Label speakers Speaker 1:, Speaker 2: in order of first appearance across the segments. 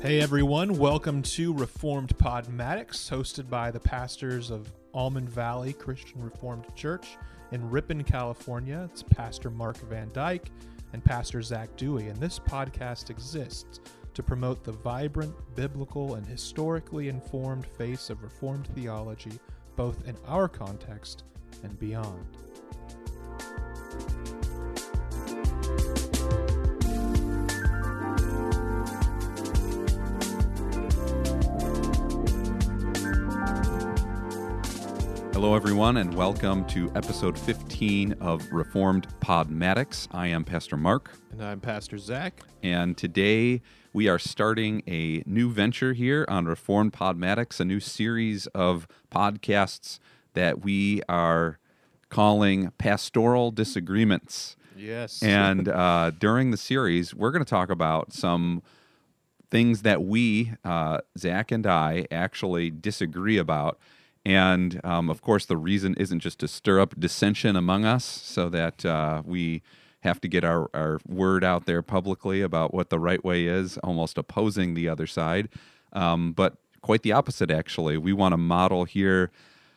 Speaker 1: Hey everyone, welcome to Reformed Podmatics, hosted by the pastors of Almond Valley Christian Reformed Church in Ripon, California. It's Pastor Mark Van Dyke and Pastor Zac Dewey, and this podcast exists to promote the vibrant, biblical, and historically informed face of Reformed theology, both in our context and beyond.
Speaker 2: Hello, everyone, and welcome to episode 15 of Reformed Podmatics. I am Pastor Mark,
Speaker 1: And I'm Pastor Zac.
Speaker 2: and today we are starting a new venture here on Reformed Podmatics, a new series of podcasts that we are calling Pastoral Disagreements.
Speaker 1: Yes.
Speaker 2: And uh, during the series, we're going to talk about some things that we, uh, Zac and I, actually disagree about. And um, of course, the reason isn't just to stir up dissension among us so that uh, we have to get our, our word out there publicly about what the right way is, almost opposing the other side. Um, but quite the opposite, actually. We want to model here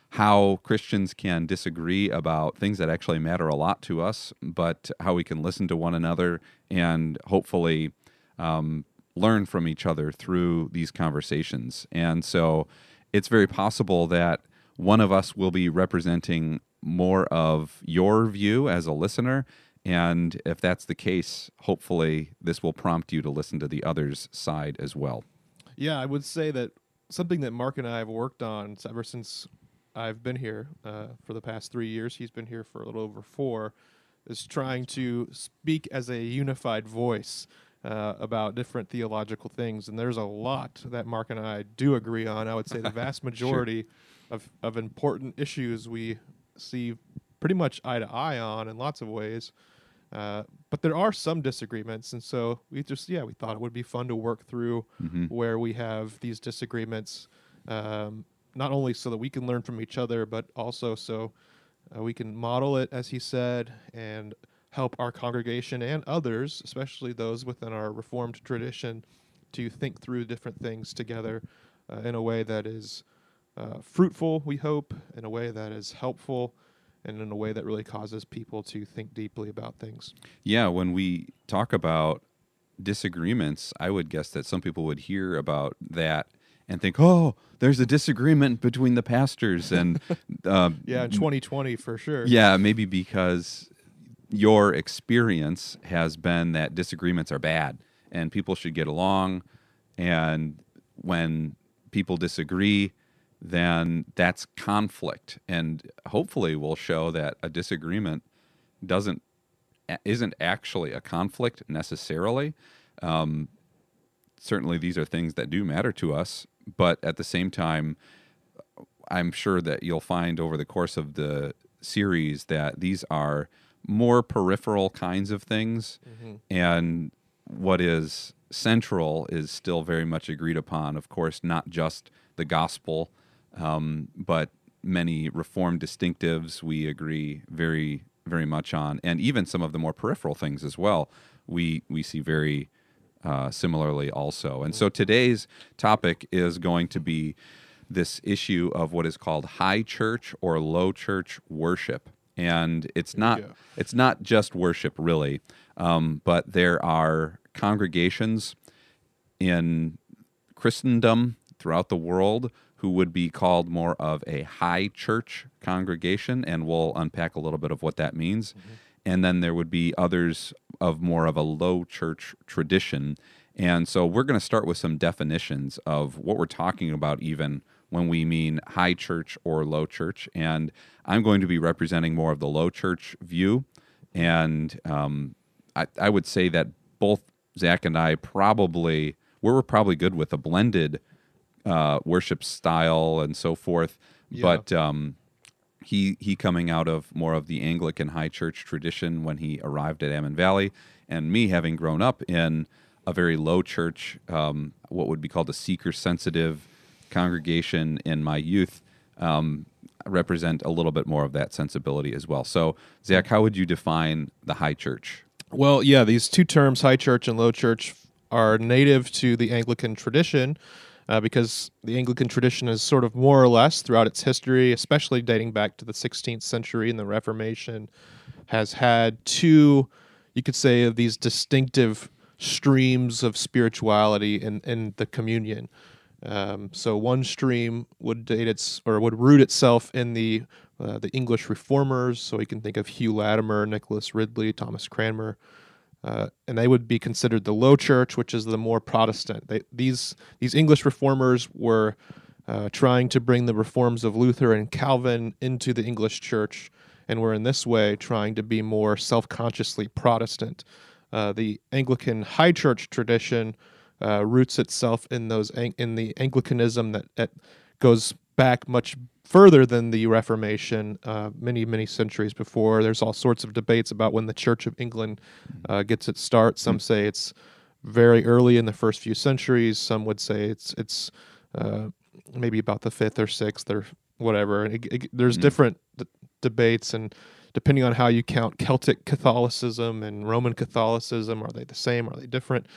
Speaker 2: how Christians can disagree about things that actually matter a lot to us, but how we can listen to one another and hopefully um, learn from each other through these conversations. And so it's very possible that one of us will be representing more of your view as a listener. And if that's the case, hopefully this will prompt you to listen to the other's side as well.
Speaker 1: Yeah, I would say that something that Mark and I have worked on ever since I've been here uh, for the past three years. He's been here for a little over four. Is trying to speak as a unified voice uh, about different theological things, and there's a lot that Mark and I do agree on. I would say the vast majority of of important issues we see pretty much eye to eye on in lots of ways. Uh, but there are some disagreements, and so we just yeah we thought it would be fun to work through where we have these disagreements, um, not only so that we can learn from each other, but also so uh, we can model it as he said and help our congregation and others, especially those within our Reformed tradition, to think through different things together uh, in a way that is uh, fruitful. We hope in a way that is helpful. And in a way that really causes people to think deeply about things.
Speaker 2: Yeah, when we talk about disagreements, I would guess that some people would hear about that and think, "Oh, there's a disagreement between the pastors," and uh,
Speaker 1: Yeah, 2020 for sure.
Speaker 2: yeah, maybe because your experience has been that disagreements are bad and people should get along, and when people disagree, then that's conflict, and hopefully will show that a disagreement doesn't isn't actually a conflict necessarily. Um, certainly, these are things that do matter to us, but at the same time, I'm sure that you'll find over the course of the series that these are more peripheral kinds of things, and what is central is still very much agreed upon. Of course, not just the gospel, um, but many reformed distinctives we agree very, very much on, and even some of the more peripheral things as well. We we see very uh, similarly also. And so today's topic is going to be this issue of what is called high church or low church worship. And it's not it's not just worship really, um, but there are congregations in Christendom throughout the world who would be called more of a high church congregation, and we'll unpack a little bit of what that means. And then there would be others of more of a low church tradition. And so we're going to start with some definitions of what we're talking about, even when we mean high church or low church. And I'm going to be representing more of the low church view. And um, I, I would say that both Zac and I probably we're probably good with a blended uh, worship style and so forth.
Speaker 1: Yeah.
Speaker 2: But um, he he coming out of more of the Anglican high church tradition when he arrived at Almond Valley, and me having grown up in a very low church, um, what would be called a seeker sensitive congregation in my youth. Um, represent a little bit more of that sensibility as well. So, Zac, how would you define the high church?
Speaker 1: Well, yeah, these two terms, high church and low church, are native to the Anglican tradition, uh, because the Anglican tradition is sort of more or less throughout its history, especially dating back to the 16th century and the Reformation, has had two, you could say, of these distinctive streams of spirituality in, in the communion. Um, so one stream would date its or would root itself in the uh, the English reformers. So we can think of Hugh Latimer, Nicholas Ridley, Thomas Cranmer, uh, and they would be considered the Low Church, which is the more Protestant. They, these these English reformers were uh, trying to bring the reforms of Luther and Calvin into the English Church, and were in this way trying to be more self consciously Protestant. Uh, the Anglican High Church tradition uh, roots itself in those in the Anglicanism that, that goes back much further than the Reformation, uh, many many centuries before. There's all sorts of debates about when the Church of England uh, gets its start. Some say it's very early in the first few centuries. Some would say it's it's uh, maybe about the fifth or sixth or whatever. It, it, there's mm. different d- debates and depending on how you count Celtic Catholicism and Roman Catholicism, are they the same? Are they different?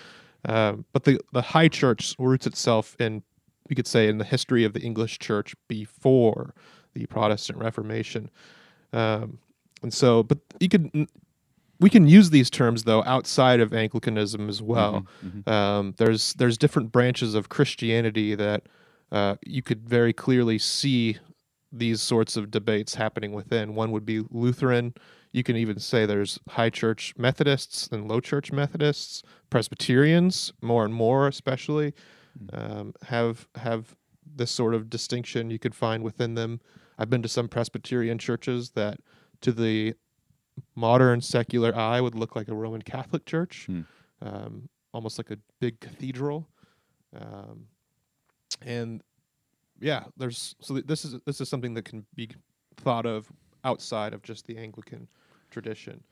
Speaker 1: Uh, but the the high church roots itself in, we could say, in the history of the English church before the Protestant Reformation. Um, and so, but you could, we can use these terms though outside of Anglicanism as well. Mm-hmm, mm-hmm. Um, there's there's different branches of Christianity that uh, you could very clearly see these sorts of debates happening within. One would be Lutheran. You can even say there's high church Methodists and low church Methodists. Presbyterians, more and more especially, hmm. um, have have this sort of distinction you could find within them. I've been to some Presbyterian churches that, to the modern secular eye, would look like a Roman Catholic church, hmm. um, almost like a big cathedral. Um, and yeah, there's so this is this is something that can be thought of outside of just the Anglican tradition.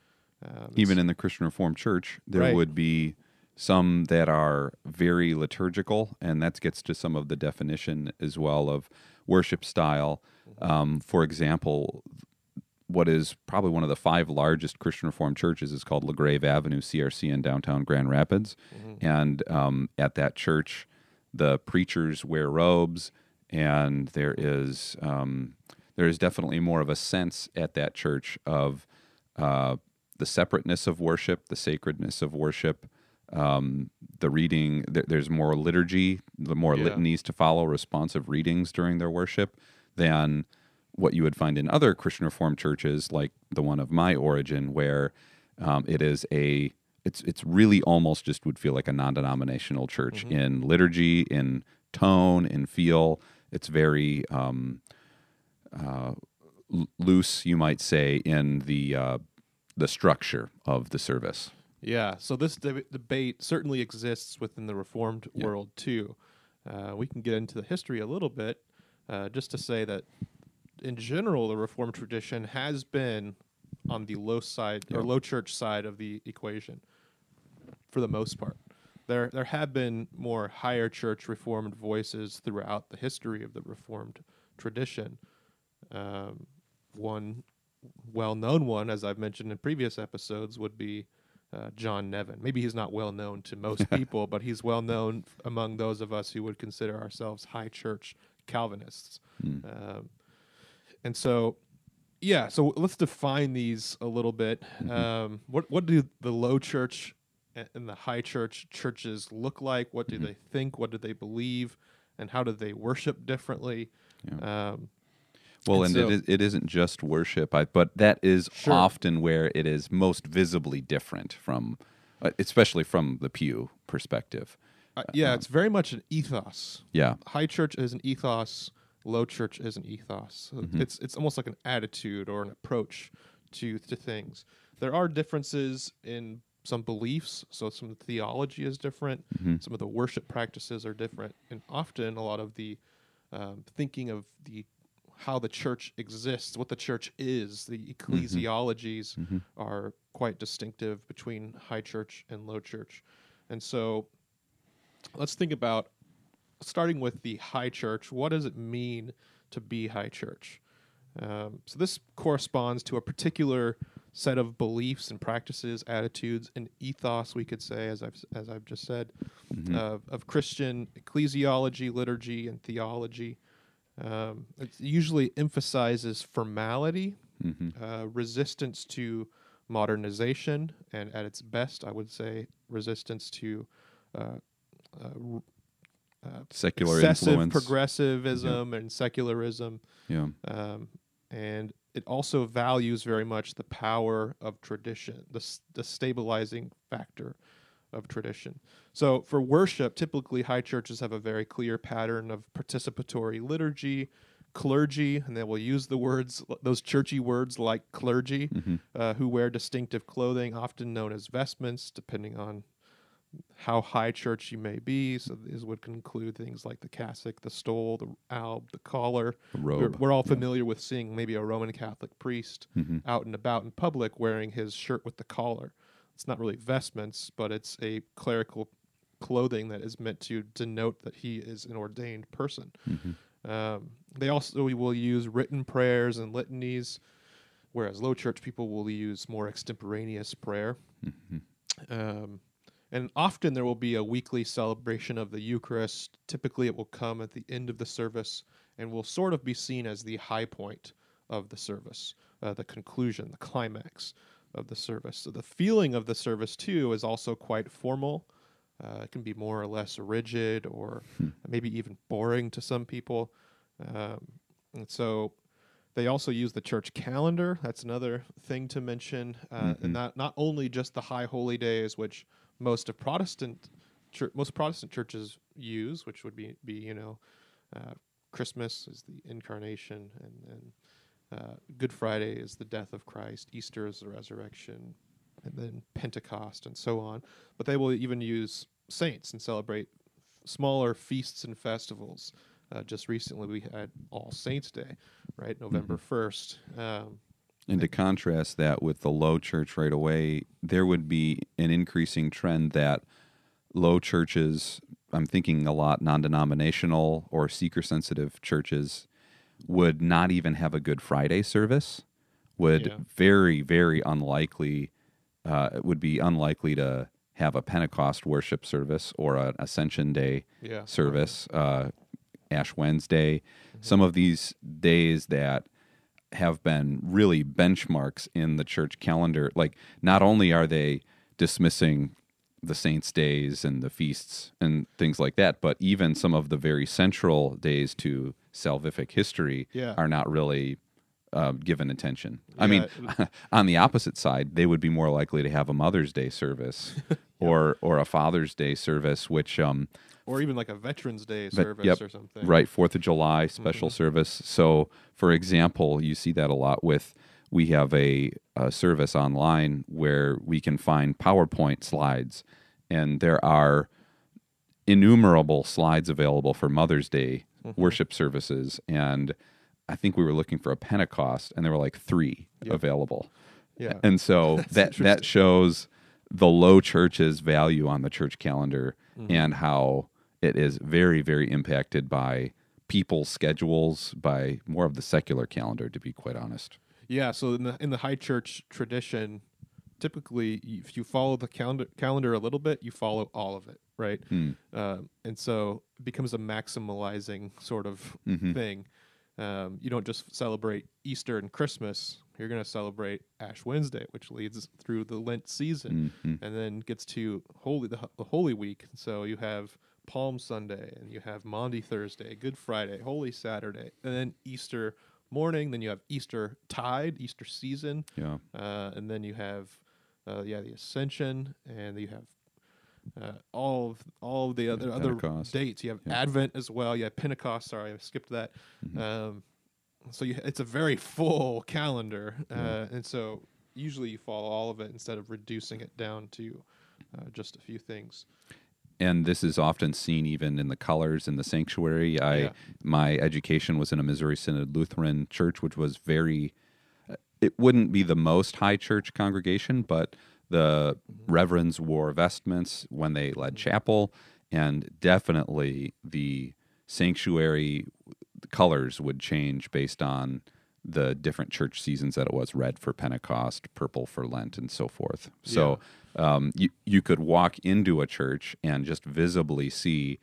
Speaker 2: Um, Even in the Christian Reformed Church, there right. would be some that are very liturgical, and that gets to some of the definition as well of worship style. Mm-hmm. Um, for example, what is probably one of the five largest Christian Reformed churches is called LaGrave Avenue CRC in downtown Grand Rapids. Mm-hmm. And um, at that church, the preachers wear robes and there is um, there is definitely more of a sense at that church of uh, the separateness of worship, the sacredness of worship, um, the reading. Th- there's more liturgy, the more yeah. litanies to follow, responsive readings during their worship than what you would find in other Christian Reformed churches, like the one of my origin, where um, it is a it's it's really almost just would feel like a non-denominational church mm-hmm. in liturgy, in tone, in feel. It's very um, uh, loose, you might say, in the uh, the structure of the service.
Speaker 1: Yeah. So this deb- debate certainly exists within the Reformed yeah. world too. Uh, we can get into the history a little bit, uh, just to say that in general, the Reformed tradition has been on the low side yeah. or low church side of the equation for the most part there there have been more higher church reformed voices throughout the history of the reformed tradition. Um, one well-known one, as I've mentioned in previous episodes, would be uh, John Nevin. Maybe he's not well known to most people, but he's well known among those of us who would consider ourselves high church Calvinists. Mm. Um, and so, yeah, so let's define these a little bit. Mm-hmm. Um, what what do the low church in the high church churches look like? What do mm-hmm. they think? What do they believe? And how do they worship differently? Yeah. Um,
Speaker 2: well, and, and so, it, is, it isn't just worship, I, but that is sure. often where it is most visibly different from, uh, especially from the pew perspective.
Speaker 1: Uh, yeah, um, it's very much an ethos.
Speaker 2: Yeah,
Speaker 1: high church is an ethos. Low church is an ethos. Mm-hmm. It's it's almost like an attitude or an approach to to things. There are differences in some beliefs. So some theology is different. Mm-hmm. Some of the worship practices are different, and often a lot of the um, thinking of the how the church exists, what the church is, the mm-hmm. ecclesiologies mm-hmm. are quite distinctive between high church and low church. And so let's think about starting with the high church. What does it mean to be high church? Um, so this corresponds to a particular set of beliefs and practices, attitudes, and ethos. We could say, as I've as I've just said,
Speaker 2: Mhm.
Speaker 1: uh, of Christian ecclesiology, liturgy, and theology. Um, it usually emphasizes formality,
Speaker 2: Mhm.
Speaker 1: uh, resistance to modernization, and at its best, I would say resistance to uh, uh, r- uh,
Speaker 2: secular
Speaker 1: excessive
Speaker 2: influence.
Speaker 1: progressivism and secularism.
Speaker 2: yeah.
Speaker 1: Um, and it also values very much the power of tradition, the, the stabilizing factor of tradition. So for worship, typically high churches have a very clear pattern of participatory liturgy, clergy, and they will use the words, those churchy words like clergy,
Speaker 2: Mhm.
Speaker 1: uh, who wear distinctive clothing, often known as vestments, depending on how high church you may be. So these would conclude things like the cassock, the stole, the alb, the collar. We're,
Speaker 2: robe.
Speaker 1: we're all
Speaker 2: Yeah.
Speaker 1: familiar with seeing maybe a Roman Catholic priest
Speaker 2: Mhm.
Speaker 1: out and about in public wearing his shirt with the collar. It's not really vestments, but it's a clerical clothing that is meant to denote that he is an ordained person.
Speaker 2: Mhm.
Speaker 1: Um, they also will use written prayers and litanies, whereas low church people will use more extemporaneous prayer.
Speaker 2: Mhm.
Speaker 1: Um, and often there will be a weekly celebration of the Eucharist. Typically, it will come at the end of the service and will sort of be seen as the high point of the service, uh, the conclusion, the climax of the service. So the feeling of the service, too, is also quite formal. Uh, it can be more or less rigid or
Speaker 2: Hmm.
Speaker 1: maybe even boring to some people. Um, and so they also use the church calendar. That's another thing to mention. Uh,
Speaker 2: Mhm.
Speaker 1: And not, not only just the high holy days, which most of Protestant chur- most Protestant churches use, which would be, be you know, uh, Christmas is the incarnation, and, and uh, Good Friday is the death of Christ, Easter is the resurrection, and then Pentecost, and so on. But they will even use saints and celebrate smaller feasts and festivals. Uh, just recently, we had All Saints Day, right, November 1st. Um,
Speaker 2: And to contrast that with the low church right away, there would be an increasing trend that low churches, I'm thinking a lot non denominational or seeker sensitive churches, would not even have a Good Friday service, would
Speaker 1: Yeah.
Speaker 2: very, very unlikely, uh, it would be unlikely to have a Pentecost worship service or an Ascension Day
Speaker 1: yeah.
Speaker 2: service, uh, Ash Wednesday, some of these days that have been really benchmarks in the church calendar. Like, not only are they dismissing the saints' days and the feasts and things like that, but even some of the very central days to salvific history
Speaker 1: Yeah.
Speaker 2: are not really uh, given attention. I mean, on the opposite side, they would be more likely to have a Mother's Day service or or a Father's Day service, which um,
Speaker 1: or even like a Veterans Day service
Speaker 2: yep,
Speaker 1: or something.
Speaker 2: Right, Fourth of July special
Speaker 1: Mm-hmm.
Speaker 2: service. So, for example, you see that a lot with we have a, a service online where we can find PowerPoint slides, and there are innumerable slides available for Mother's Day
Speaker 1: Mm-hmm.
Speaker 2: worship services. And I think we were looking for a Pentecost, and there were like three
Speaker 1: Yep.
Speaker 2: available.
Speaker 1: Yeah.
Speaker 2: And so that that shows the low church's value on the church calendar
Speaker 1: Mm-hmm.
Speaker 2: and how it is very very impacted by people's schedules by more of the secular calendar to be quite honest.
Speaker 1: Yeah, so in the in the high church tradition, typically if you follow the calendar calendar a little bit, you follow all of it, right?
Speaker 2: Hmm.
Speaker 1: Um, and so it becomes a maximalizing sort of
Speaker 2: Mhm.
Speaker 1: thing. Um, you don't just celebrate Easter and Christmas. You're going to celebrate Ash Wednesday, which leads through the Lent season,
Speaker 2: Mhm.
Speaker 1: and then gets to Holy the, the Holy Week. So you have Palm Sunday, and you have Maundy Thursday, Good Friday, Holy Saturday, and then Easter morning. Then you have Easter Tide, Easter season,
Speaker 2: Yeah.
Speaker 1: uh, and then you have uh, yeah the Ascension, and you have uh, all of all of the other other dates. You have
Speaker 2: Yeah.
Speaker 1: Advent as well. You have Pentecost. Sorry, I skipped that.
Speaker 2: Mhm.
Speaker 1: Um, so you, it's a very full calendar, uh, and so usually you follow all of it instead of reducing it down to uh, just a few things.
Speaker 2: And this is often seen even in the colors in the sanctuary. I
Speaker 1: Yeah.
Speaker 2: my education was in a Missouri Synod Lutheran church, which was very. Uh, it wouldn't be the most high church congregation, but the reverends wore vestments when they led mm-hmm. chapel, and definitely the sanctuary colors would change based on the different church seasons that it was red for Pentecost, purple for Lent, and so forth. So um, you you could walk into a church and just visibly see,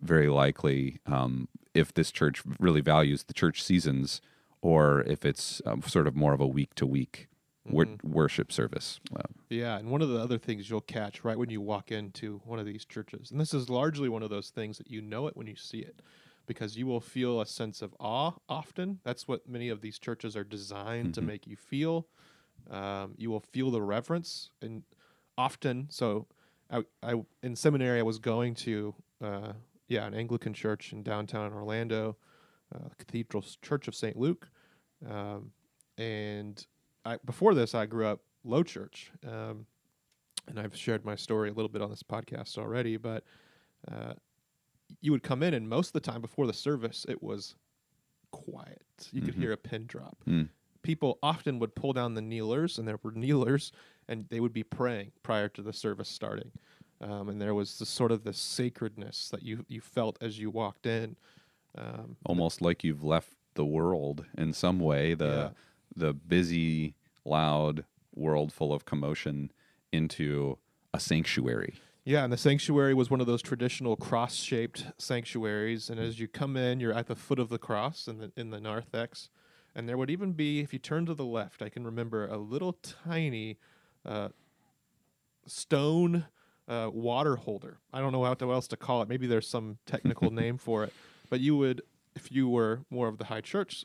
Speaker 2: very likely, um, if this church really values the church seasons or if it's um, sort of more of a week to week worship service. Uh,
Speaker 1: Yeah, and one of the other things you'll catch right when you walk into one of these churches, and this is largely one of those things that you know it when you see it, because you will feel a sense of awe often. That's what many of these churches are designed to make you feel. Um, you will feel the reverence, and often, so I, I in seminary I was going to, uh, yeah, an Anglican church in downtown Orlando, uh, Cathedral Church of St. Luke, um, and I, before this, I grew up low church, um, and I've shared my story a little bit on this podcast already. But uh, you would come in, and most of the time before the service, it was quiet. You could
Speaker 2: Mhm.
Speaker 1: hear a pin drop.
Speaker 2: Mm.
Speaker 1: People often would pull down the kneelers, and there were kneelers, and they would be praying prior to the service starting. Um, and there was this sort of this sacredness that you you felt as you walked in. Um,
Speaker 2: almost like you've left the world in some way the
Speaker 1: Yeah.
Speaker 2: the busy loud world full of commotion into a sanctuary
Speaker 1: Yeah, and the sanctuary was one of those traditional cross-shaped sanctuaries. And as you come in, you're at the foot of the cross in the in the narthex, and there would even be, if you turn to the left, I can remember a little tiny uh, stone uh, water holder. I don't know what else to call it. Maybe there's some technical name for it, but you would, if you were more of the high church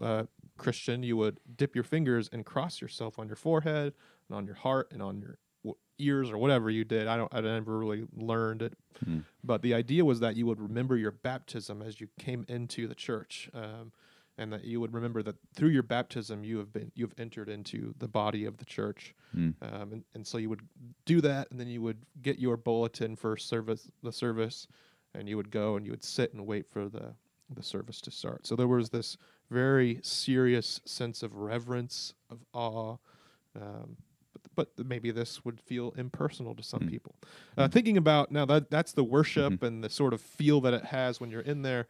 Speaker 1: uh, Christian, you would dip your fingers and cross yourself on your forehead and on your heart and on your w- ears or whatever you did. I don't. I never really learned it,
Speaker 2: Hmm.
Speaker 1: but the idea was that you would remember your baptism as you came into the church, um, and that you would remember that through your baptism you have been you have entered into the body of the church,
Speaker 2: Mm.
Speaker 1: um, and, and so you would do that, and then you would get your bulletin for service the service, and you would go and you would sit and wait for the the service to start. So there was this very serious sense of reverence, of awe. Um, but, but maybe this would feel impersonal to some
Speaker 2: Mm.
Speaker 1: people. Uh, thinking about now that that's the worship
Speaker 2: Mm-hmm.
Speaker 1: and the sort of feel that it has when you're in there.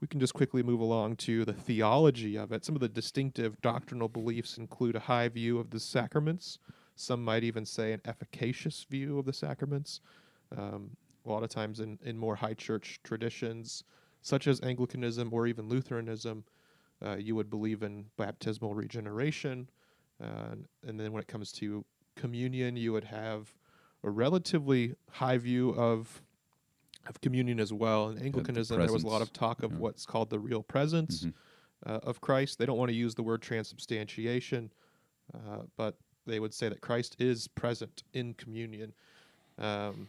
Speaker 1: We can just quickly move along to the theology of it. Some of the distinctive doctrinal beliefs include a high view of the sacraments. Some might even say an efficacious view of the sacraments. Um, a lot of times in, in more high church traditions, such as Anglicanism or even Lutheranism, uh, you would believe in baptismal regeneration. Uh, and then when it comes to communion, you would have a relatively high view of of communion as well. In Anglicanism, there was a lot of talk of
Speaker 2: yeah.
Speaker 1: what's called the real presence
Speaker 2: Mhm.
Speaker 1: uh, of Christ. They don't want to use the word transubstantiation, uh, but they would say that Christ is present in communion. Um,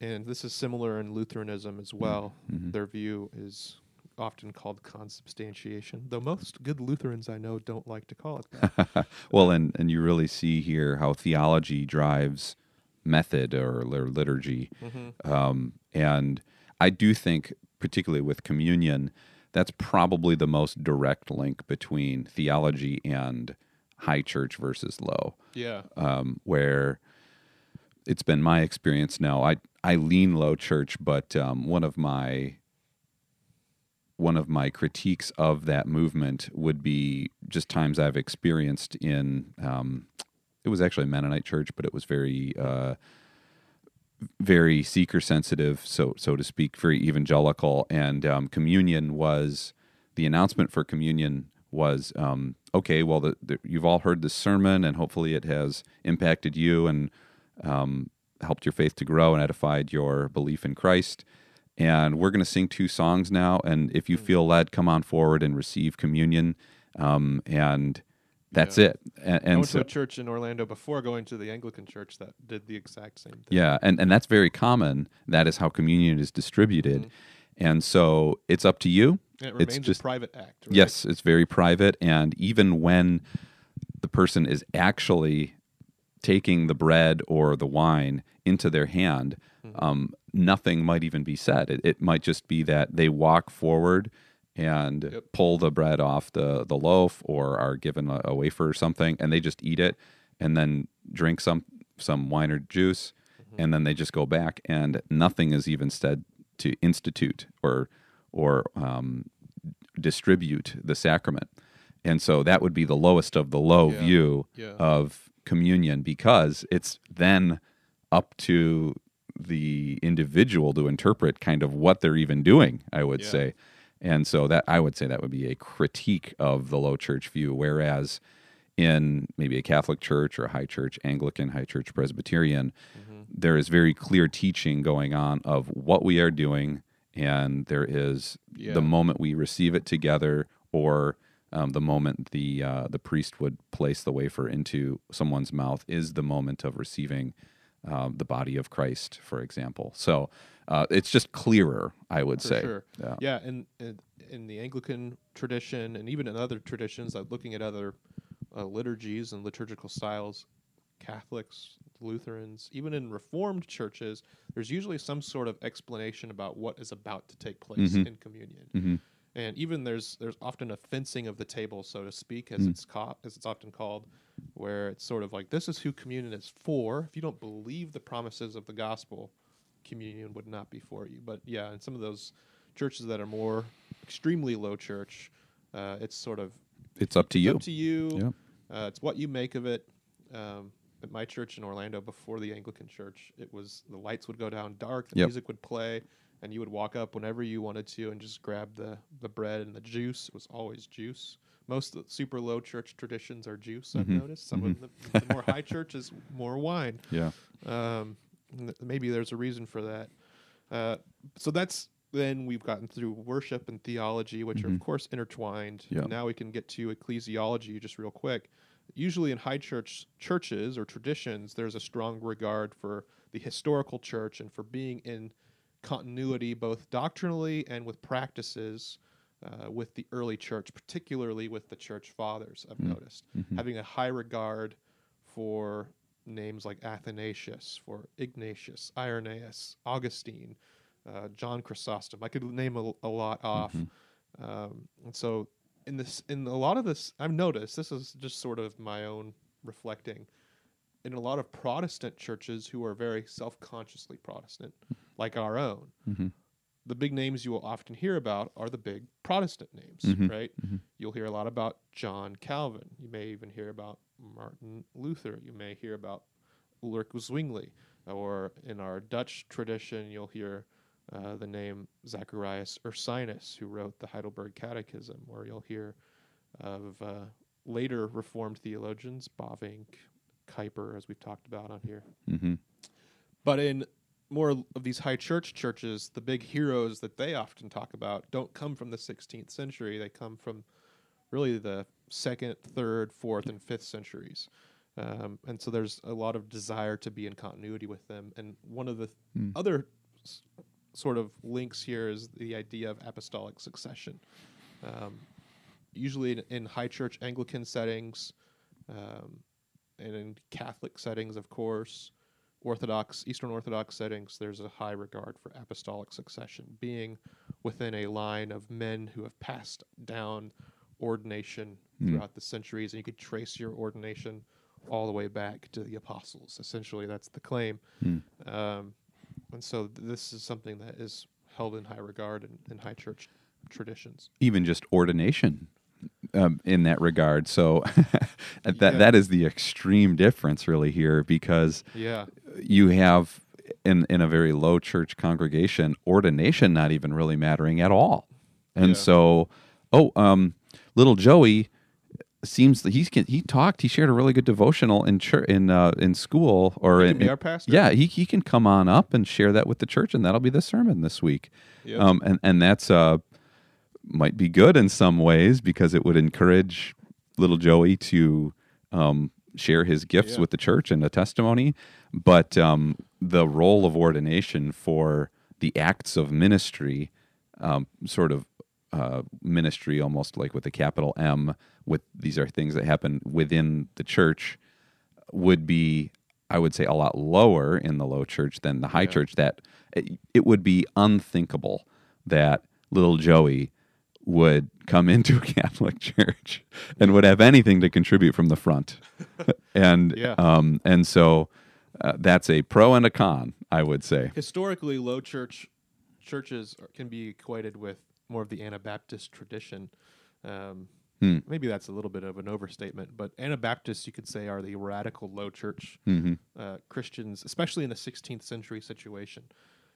Speaker 1: and this is similar in Lutheranism as well.
Speaker 2: Mhm.
Speaker 1: Their view is often called consubstantiation, though most good Lutherans I know don't like to call it that.
Speaker 2: well and and you really see here how theology drives method or, or liturgy
Speaker 1: Mhm.
Speaker 2: um, and i do think particularly with communion that's probably the most direct link between theology and high church versus low
Speaker 1: Yeah.
Speaker 2: um, where it's been my experience now. I I lean low church, but um, one of my one of my critiques of that movement would be just times I've experienced in um, it was actually a Mennonite church, but it was very uh, very seeker sensitive, so so to speak, very evangelical, and um, communion was the announcement for communion was um, okay. Well, the, the, you've all heard this sermon, and hopefully it has impacted you and um, helped your faith to grow and edified your belief in Christ. And we're going to sing two songs now, and if you feel led, come on forward and receive communion. Um, and that's
Speaker 1: Yeah.
Speaker 2: it. And,
Speaker 1: I
Speaker 2: and
Speaker 1: went
Speaker 2: so,
Speaker 1: to a church in Orlando before going to the Anglican church that did the exact same thing.
Speaker 2: Yeah, and, and that's very common. That is how communion is distributed. And so it's up to you.
Speaker 1: And it
Speaker 2: It's
Speaker 1: remains
Speaker 2: just-
Speaker 1: a private act. Right?
Speaker 2: Yes, it's very private. And even when the person is actually taking the bread or the wine into their hand, um, nothing might even be said. It, it might just be that they walk forward and
Speaker 1: Yep.
Speaker 2: pull the bread off the, the loaf or are given a, a wafer or something and they just eat it and then drink some some wine or juice and then they just go back and nothing is even said to institute or or um, distribute the sacrament and so that would be the lowest of the low
Speaker 1: Yeah.
Speaker 2: view
Speaker 1: Yeah.
Speaker 2: of communion because it's then up to the individual to interpret kind of what they're even doing i would
Speaker 1: Yeah.
Speaker 2: say and so that i would say that would be a critique of the low church view whereas in maybe a catholic church or a high church anglican high church presbyterian
Speaker 1: Mm-hmm.
Speaker 2: there is very clear teaching going on of what we are doing and there is
Speaker 1: Yeah.
Speaker 2: the moment we receive it together or um, the moment the uh, the priest would place the wafer into someone's mouth is the moment of receiving um, the body of Christ, for example. So uh, it's just clearer, I would
Speaker 1: For
Speaker 2: say.
Speaker 1: sure.
Speaker 2: Yeah.
Speaker 1: Yeah, and, and in the Anglican tradition, and even in other traditions, like looking at other uh, liturgies and liturgical styles, Catholics, Lutherans, even in Reformed churches, there's usually some sort of explanation about what is about to take place
Speaker 2: Mhm.
Speaker 1: in communion.
Speaker 2: Mhm.
Speaker 1: And even there's there's often a fencing of the table, so to speak, as
Speaker 2: Mm.
Speaker 1: it's ca- as it's often called, where it's sort of like this is who communion is for. If you don't believe the promises of the gospel, communion would not be for you. But yeah, in some of those churches that are more extremely low church, uh, it's sort of
Speaker 2: It's up to
Speaker 1: it's
Speaker 2: you.
Speaker 1: up to you.
Speaker 2: Yeah.
Speaker 1: Uh, it's what you make of it. Um, at my church in Orlando, before the Anglican church, it was the lights would go down dark, the
Speaker 2: Yep.
Speaker 1: music would play, and you would walk up whenever you wanted to and just grab the the bread and the juice. It was always juice. Most of the super low church traditions are juice. I've
Speaker 2: Mhm.
Speaker 1: noticed. Some of the, the more high church is more wine.
Speaker 2: Yeah.
Speaker 1: Um, maybe there's a reason for that. Uh, so that's then we've gotten through worship and theology, which are of
Speaker 2: Mhm.
Speaker 1: course intertwined.
Speaker 2: Yeah.
Speaker 1: Now we can get to ecclesiology just real quick. Usually in high church churches or traditions, there's a strong regard for the historical church and for being in continuity both doctrinally and with practices uh, with the early church, particularly with the church fathers. I've
Speaker 2: Mm.
Speaker 1: noticed
Speaker 2: Mhm.
Speaker 1: having a high regard for names like Athanasius, for Ignatius, Irenaeus, Augustine, uh, John Chrysostom. I could name a, a lot off.
Speaker 2: Mhm.
Speaker 1: Um, and so, in this, in a lot of this, I've noticed this is just sort of my own reflecting. In a lot of Protestant churches who are very self-consciously Protestant, like our own,
Speaker 2: Mhm.
Speaker 1: The big names you will often hear about are the big Protestant names,
Speaker 2: Mhm.
Speaker 1: right?
Speaker 2: Mhm.
Speaker 1: You'll hear a lot about John Calvin. You may even hear about Martin Luther. You may hear about Ulrich Zwingli. Or in our Dutch tradition, you'll hear uh, the name Zacharias Ursinus, who wrote the Heidelberg Catechism. Or you'll hear of uh, later Reformed theologians, Bavinck, Kuyper, as we've talked about on here.
Speaker 2: Mhm.
Speaker 1: But in more of these high church churches, the big heroes that they often talk about don't come from the 16th century. They come from really the second, third, fourth, and fifth centuries. Um, and so there's a lot of desire to be in continuity with them. And one of the
Speaker 2: Hmm.
Speaker 1: other s- sort of links here is the idea of apostolic succession. Um, usually in, in high church Anglican settings, um, and in Catholic settings, of course, Orthodox, Eastern Orthodox settings, there's a high regard for apostolic succession, being within a line of men who have passed down ordination
Speaker 2: Mm.
Speaker 1: throughout the centuries, and you could trace your ordination all the way back to the apostles. Essentially, that's the claim.
Speaker 2: Mm.
Speaker 1: Um, and so th- this is something that is held in high regard in, in high church traditions.
Speaker 2: Even just ordination um, in that regard. So that
Speaker 1: Yeah.
Speaker 2: that is the extreme difference really here because
Speaker 1: Yeah.
Speaker 2: You have in in a very low church congregation ordination not even really mattering at all and
Speaker 1: Yeah.
Speaker 2: so oh um little joey seems that he's he talked he shared a really good devotional in church in uh, in school or in,
Speaker 1: our pastor.
Speaker 2: yeah he, he can come on up and share that with the church and that'll be the sermon this week
Speaker 1: Yep.
Speaker 2: um and and that's uh might be good in some ways because it would encourage little Joey to um, share his gifts
Speaker 1: Yeah.
Speaker 2: with the church and a testimony. But um, the role of ordination for the acts of ministry, um, sort of uh, ministry, almost like with a capital M, with these are things that happen within the church, would be, I would say, a lot lower in the low church than the high
Speaker 1: Yeah.
Speaker 2: church. That it, it would be unthinkable that little Joey would come into a Catholic church and would have anything to contribute from the front, and
Speaker 1: Yeah.
Speaker 2: um, and so uh, that's a pro and a con, I would say.
Speaker 1: historically low church churches can be equated with more of the Anabaptist tradition. Um,
Speaker 2: Hmm.
Speaker 1: Maybe that's a little bit of an overstatement, but Anabaptists, you could say, are the radical low church
Speaker 2: hmm
Speaker 1: uh, Christians, especially in a 16th century situation.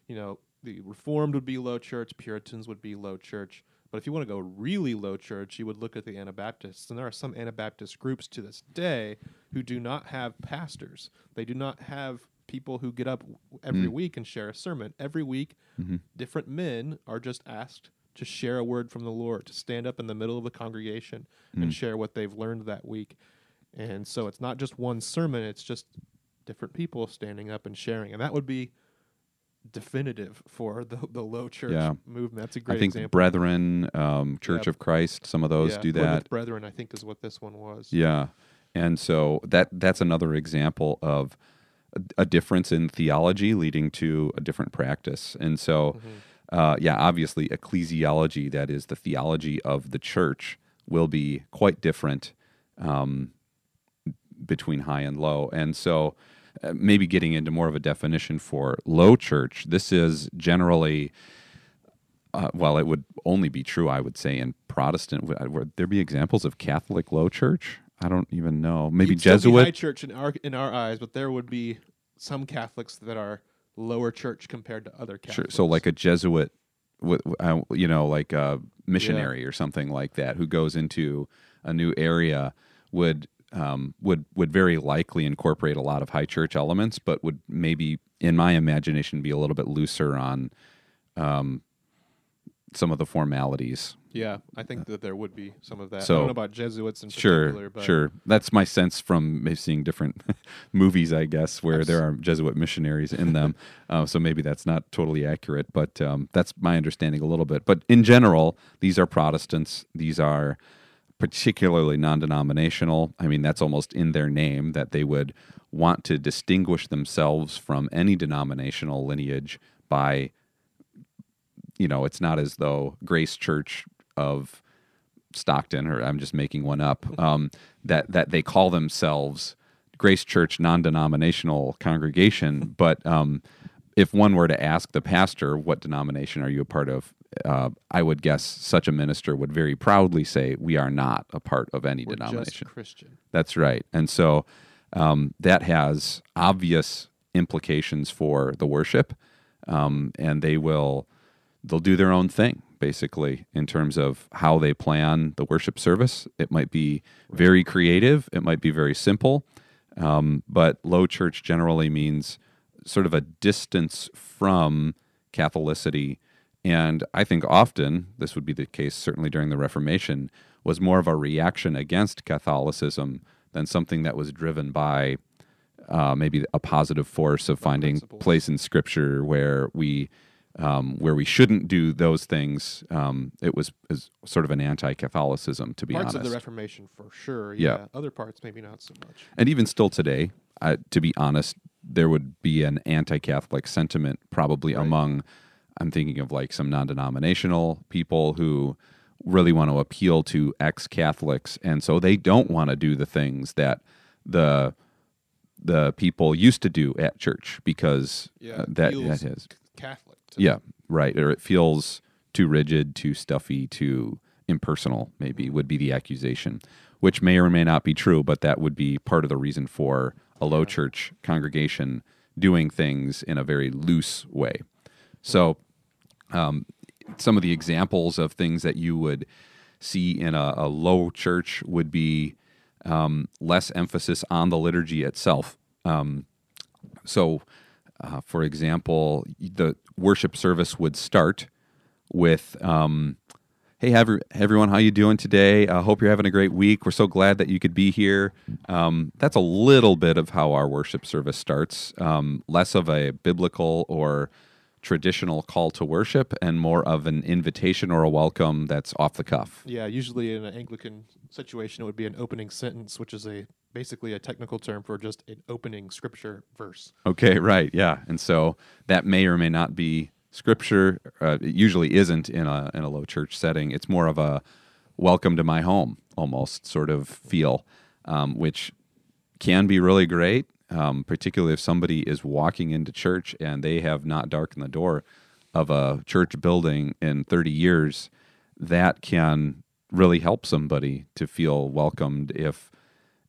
Speaker 1: You know, the Reformed would be low church, Puritans would be low church. But if you want to go really low church, you would look at the Anabaptists. And there are some Anabaptist groups to this day who do not have pastors. They do not have people who get up every
Speaker 2: Mm.
Speaker 1: week and share a sermon. Every week,
Speaker 2: hmm
Speaker 1: different men are just asked to share a word from the Lord, to stand up in the middle of the congregation
Speaker 2: Mm.
Speaker 1: and share what they've learned that week. And so it's not just one sermon, it's just different people standing up and sharing. And that would be definitive for the, the low church
Speaker 2: Yeah.
Speaker 1: movement. That's a great
Speaker 2: I think
Speaker 1: example.
Speaker 2: Brethren, um, Church
Speaker 1: Yeah.
Speaker 2: of Christ, some of those
Speaker 1: Yeah,
Speaker 2: do
Speaker 1: Plymouth
Speaker 2: that.
Speaker 1: Brethren, I think, is what this one was.
Speaker 2: Yeah, and so that that's another example of a, a difference in theology leading to a different practice. And so,
Speaker 1: Mhm.
Speaker 2: uh, yeah, obviously, ecclesiology, that is the theology of the church, will be quite different um, between high and low. And so, uh, maybe getting into more of a definition for low church, this is generally. Uh, well, it would only be true, I would say, in Protestant. Would, would there be examples of Catholic low church? I don't even know. Maybe
Speaker 1: You'd be high
Speaker 2: Jesuit.
Speaker 1: church in our in our eyes, but there would be some Catholics that are lower church compared to other
Speaker 2: Sure.
Speaker 1: Catholics.
Speaker 2: So, like a Jesuit, uh, you know, like a missionary or something like that, who goes into a new area, would um, would would very likely incorporate a lot of high church elements, but would maybe, in my imagination, be a little bit looser on um, some of the formalities.
Speaker 1: Yeah, I think that there would be some of that. I
Speaker 2: So-
Speaker 1: don't know about Jesuits in
Speaker 2: Sure,
Speaker 1: particular, but
Speaker 2: sure. That's my sense from seeing different movies, I guess, where there are Jesuit missionaries in them. uh, so maybe that's not totally accurate, but um, that's my understanding a little bit. But in general, these are Protestants. These are particularly non-denominational. I mean, that's almost in their name that they would want to distinguish themselves from any denominational lineage by you know, it's not as though Grace Church of Stockton, or I'm just making one up, um, that that they call themselves Grace Church non-denominational congregation. But um, if one were to ask the pastor, "What denomination are you a part of?" Uh, I would guess such a minister would very proudly say, "We are not a part of any
Speaker 1: we're just
Speaker 2: denomination."
Speaker 1: Christian.
Speaker 2: That's right. And so um, that has obvious implications for the worship, um, and they will they'll do their own thing basically in terms of how they plan the worship service. It might be very creative. It might be very simple, um, but low church generally means sort of a distance from Catholicity. And I think often, this would be the case certainly during the Reformation, was more of a reaction against Catholicism than something that was driven by uh, maybe a positive force of finding place in Scripture where we um, where we shouldn't do those things. Um, it was, is sort of an anti-Catholicism, to be
Speaker 1: Parts
Speaker 2: honest.
Speaker 1: of the Reformation, for sure.
Speaker 2: Yeah.
Speaker 1: Yeah. Other parts, maybe not so much.
Speaker 2: and even still today, uh, to be honest, there would be an anti-Catholic sentiment probably
Speaker 1: Right.
Speaker 2: among. I'm thinking of like some non-denominational people who really want to appeal to ex-Catholics, and so they don't want to do the things that the the people used to do at church because
Speaker 1: Yeah,
Speaker 2: uh, that that is
Speaker 1: Catholic.
Speaker 2: yeah right or it feels too rigid too stuffy too impersonal maybe would be the accusation which may or may not be true but that would be part of the reason for a low church congregation doing things in a very loose way. So um, some of the examples of things that you would see in a, a low church would be um, less emphasis on the liturgy itself. Um, so, uh, for example, the worship service would start with, um, "Hey, every, everyone, how you doing today? I hope you're having a great week. We're so glad that you could be here." Um, that's a little bit of how our worship service starts. Um, less of a biblical or traditional call to worship, and more of an invitation or a welcome that's off the cuff.
Speaker 1: Yeah, usually in an Anglican situation, it would be an opening sentence, which is a basically a technical term for just an opening scripture verse.
Speaker 2: Okay, right, yeah, and so that may or may not be scripture. Uh, it usually isn't in a in a low church setting. It's more of a welcome to my home almost sort of feel, um, which can be really great, um, particularly if somebody is walking into church and they have not darkened the door of a church building in 30 years. That can really help somebody to feel welcomed if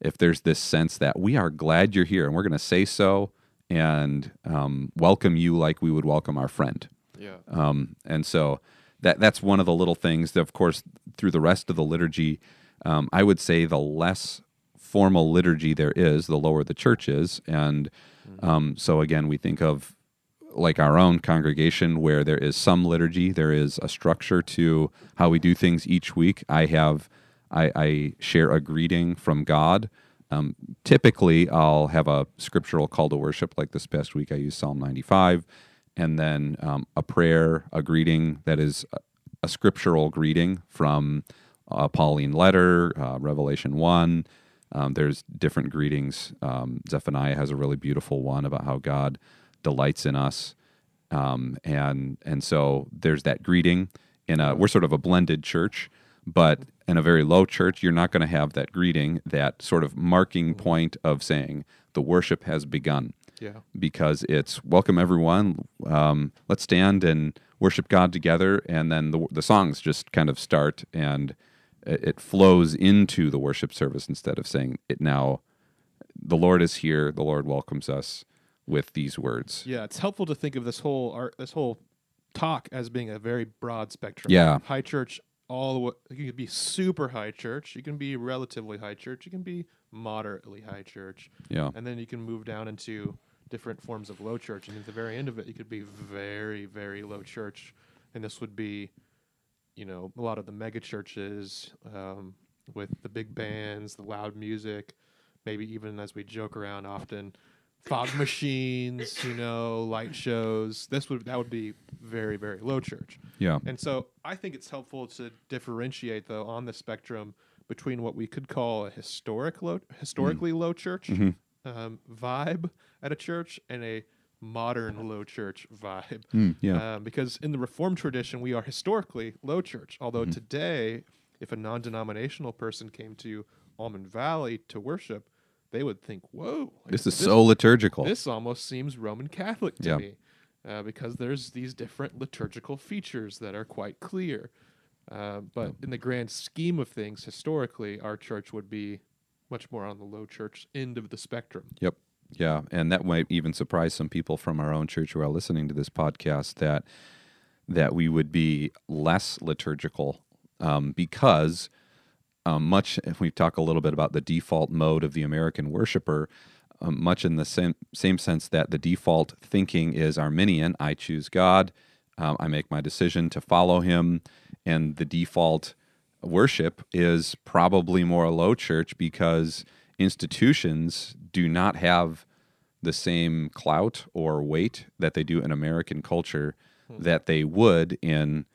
Speaker 2: if there's this sense that we are glad you're here and we're going to say so and um, welcome you like we would welcome our friend.
Speaker 1: Yeah.
Speaker 2: Um, and so that that's one of the little things that, of course, through the rest of the liturgy, um, I would say the less formal liturgy there is, the lower the church is. And um, so again, we think of like our own congregation where there is some liturgy, there is a structure to how we do things each week. I have, I, I share a greeting from God. Um, typically, I'll have a scriptural call to worship, like this past week, I used Psalm 95, and then um, a prayer, a greeting that is a, a scriptural greeting from a Pauline letter, uh, Revelation 1. Um, there's different greetings. Um, Zephaniah has a really beautiful one about how God delights in us, um, and and so there's that greeting. In a we're sort of a blended church, but in a very low church, you're not going to have that greeting, that sort of marking point of saying the worship has begun,
Speaker 1: Yeah.
Speaker 2: because it's welcome everyone. Um, let's stand and worship God together, and then the the songs just kind of start and it it flows into the worship service instead of saying it now. The Lord is here. The Lord welcomes us with these words.
Speaker 1: Yeah, it's helpful to think of this whole art, this whole talk as being a very broad spectrum.
Speaker 2: Yeah.
Speaker 1: high church, all the way. You can be super high church. You can be relatively high church. You can be moderately high church,
Speaker 2: Yeah,
Speaker 1: and then you can move down into different forms of low church. And at the very end of it, you could be very, very low church, and this would be, you know, a lot of the mega churches um, with the big bands, the loud music, maybe even as we joke around often, fog machines, you know, light shows. This would that would be very, very low church.
Speaker 2: yeah,
Speaker 1: And so I think it's helpful to differentiate though on the spectrum between what we could call a historic low, historically low church
Speaker 2: Mhm.
Speaker 1: um, vibe at a church and a modern low church vibe.
Speaker 2: Mm, yeah,
Speaker 1: Um, because in the Reformed tradition, we are historically low church. Although
Speaker 2: Mm-hmm.
Speaker 1: today, if a non denominational person came to Almond Valley to worship, they would think, whoa, like,
Speaker 2: this is so liturgical.
Speaker 1: this almost seems Roman Catholic to
Speaker 2: Yeah.
Speaker 1: me, uh, because there's these different liturgical features that are quite clear. Uh, but in the grand scheme of things, historically, our church would be much more on the low church end of the spectrum.
Speaker 2: Yep. Yeah, and that might even surprise some people from our own church who are listening to this podcast that that we would be less liturgical um, because um, much. If we talk a little bit about the default mode of the American worshiper, um, much in the same same sense that the default thinking is Arminian. I choose God. Um, I make my decision to follow Him, and the default worship is probably more low church because institutions do not have the same clout or weight that they do in American culture that they would in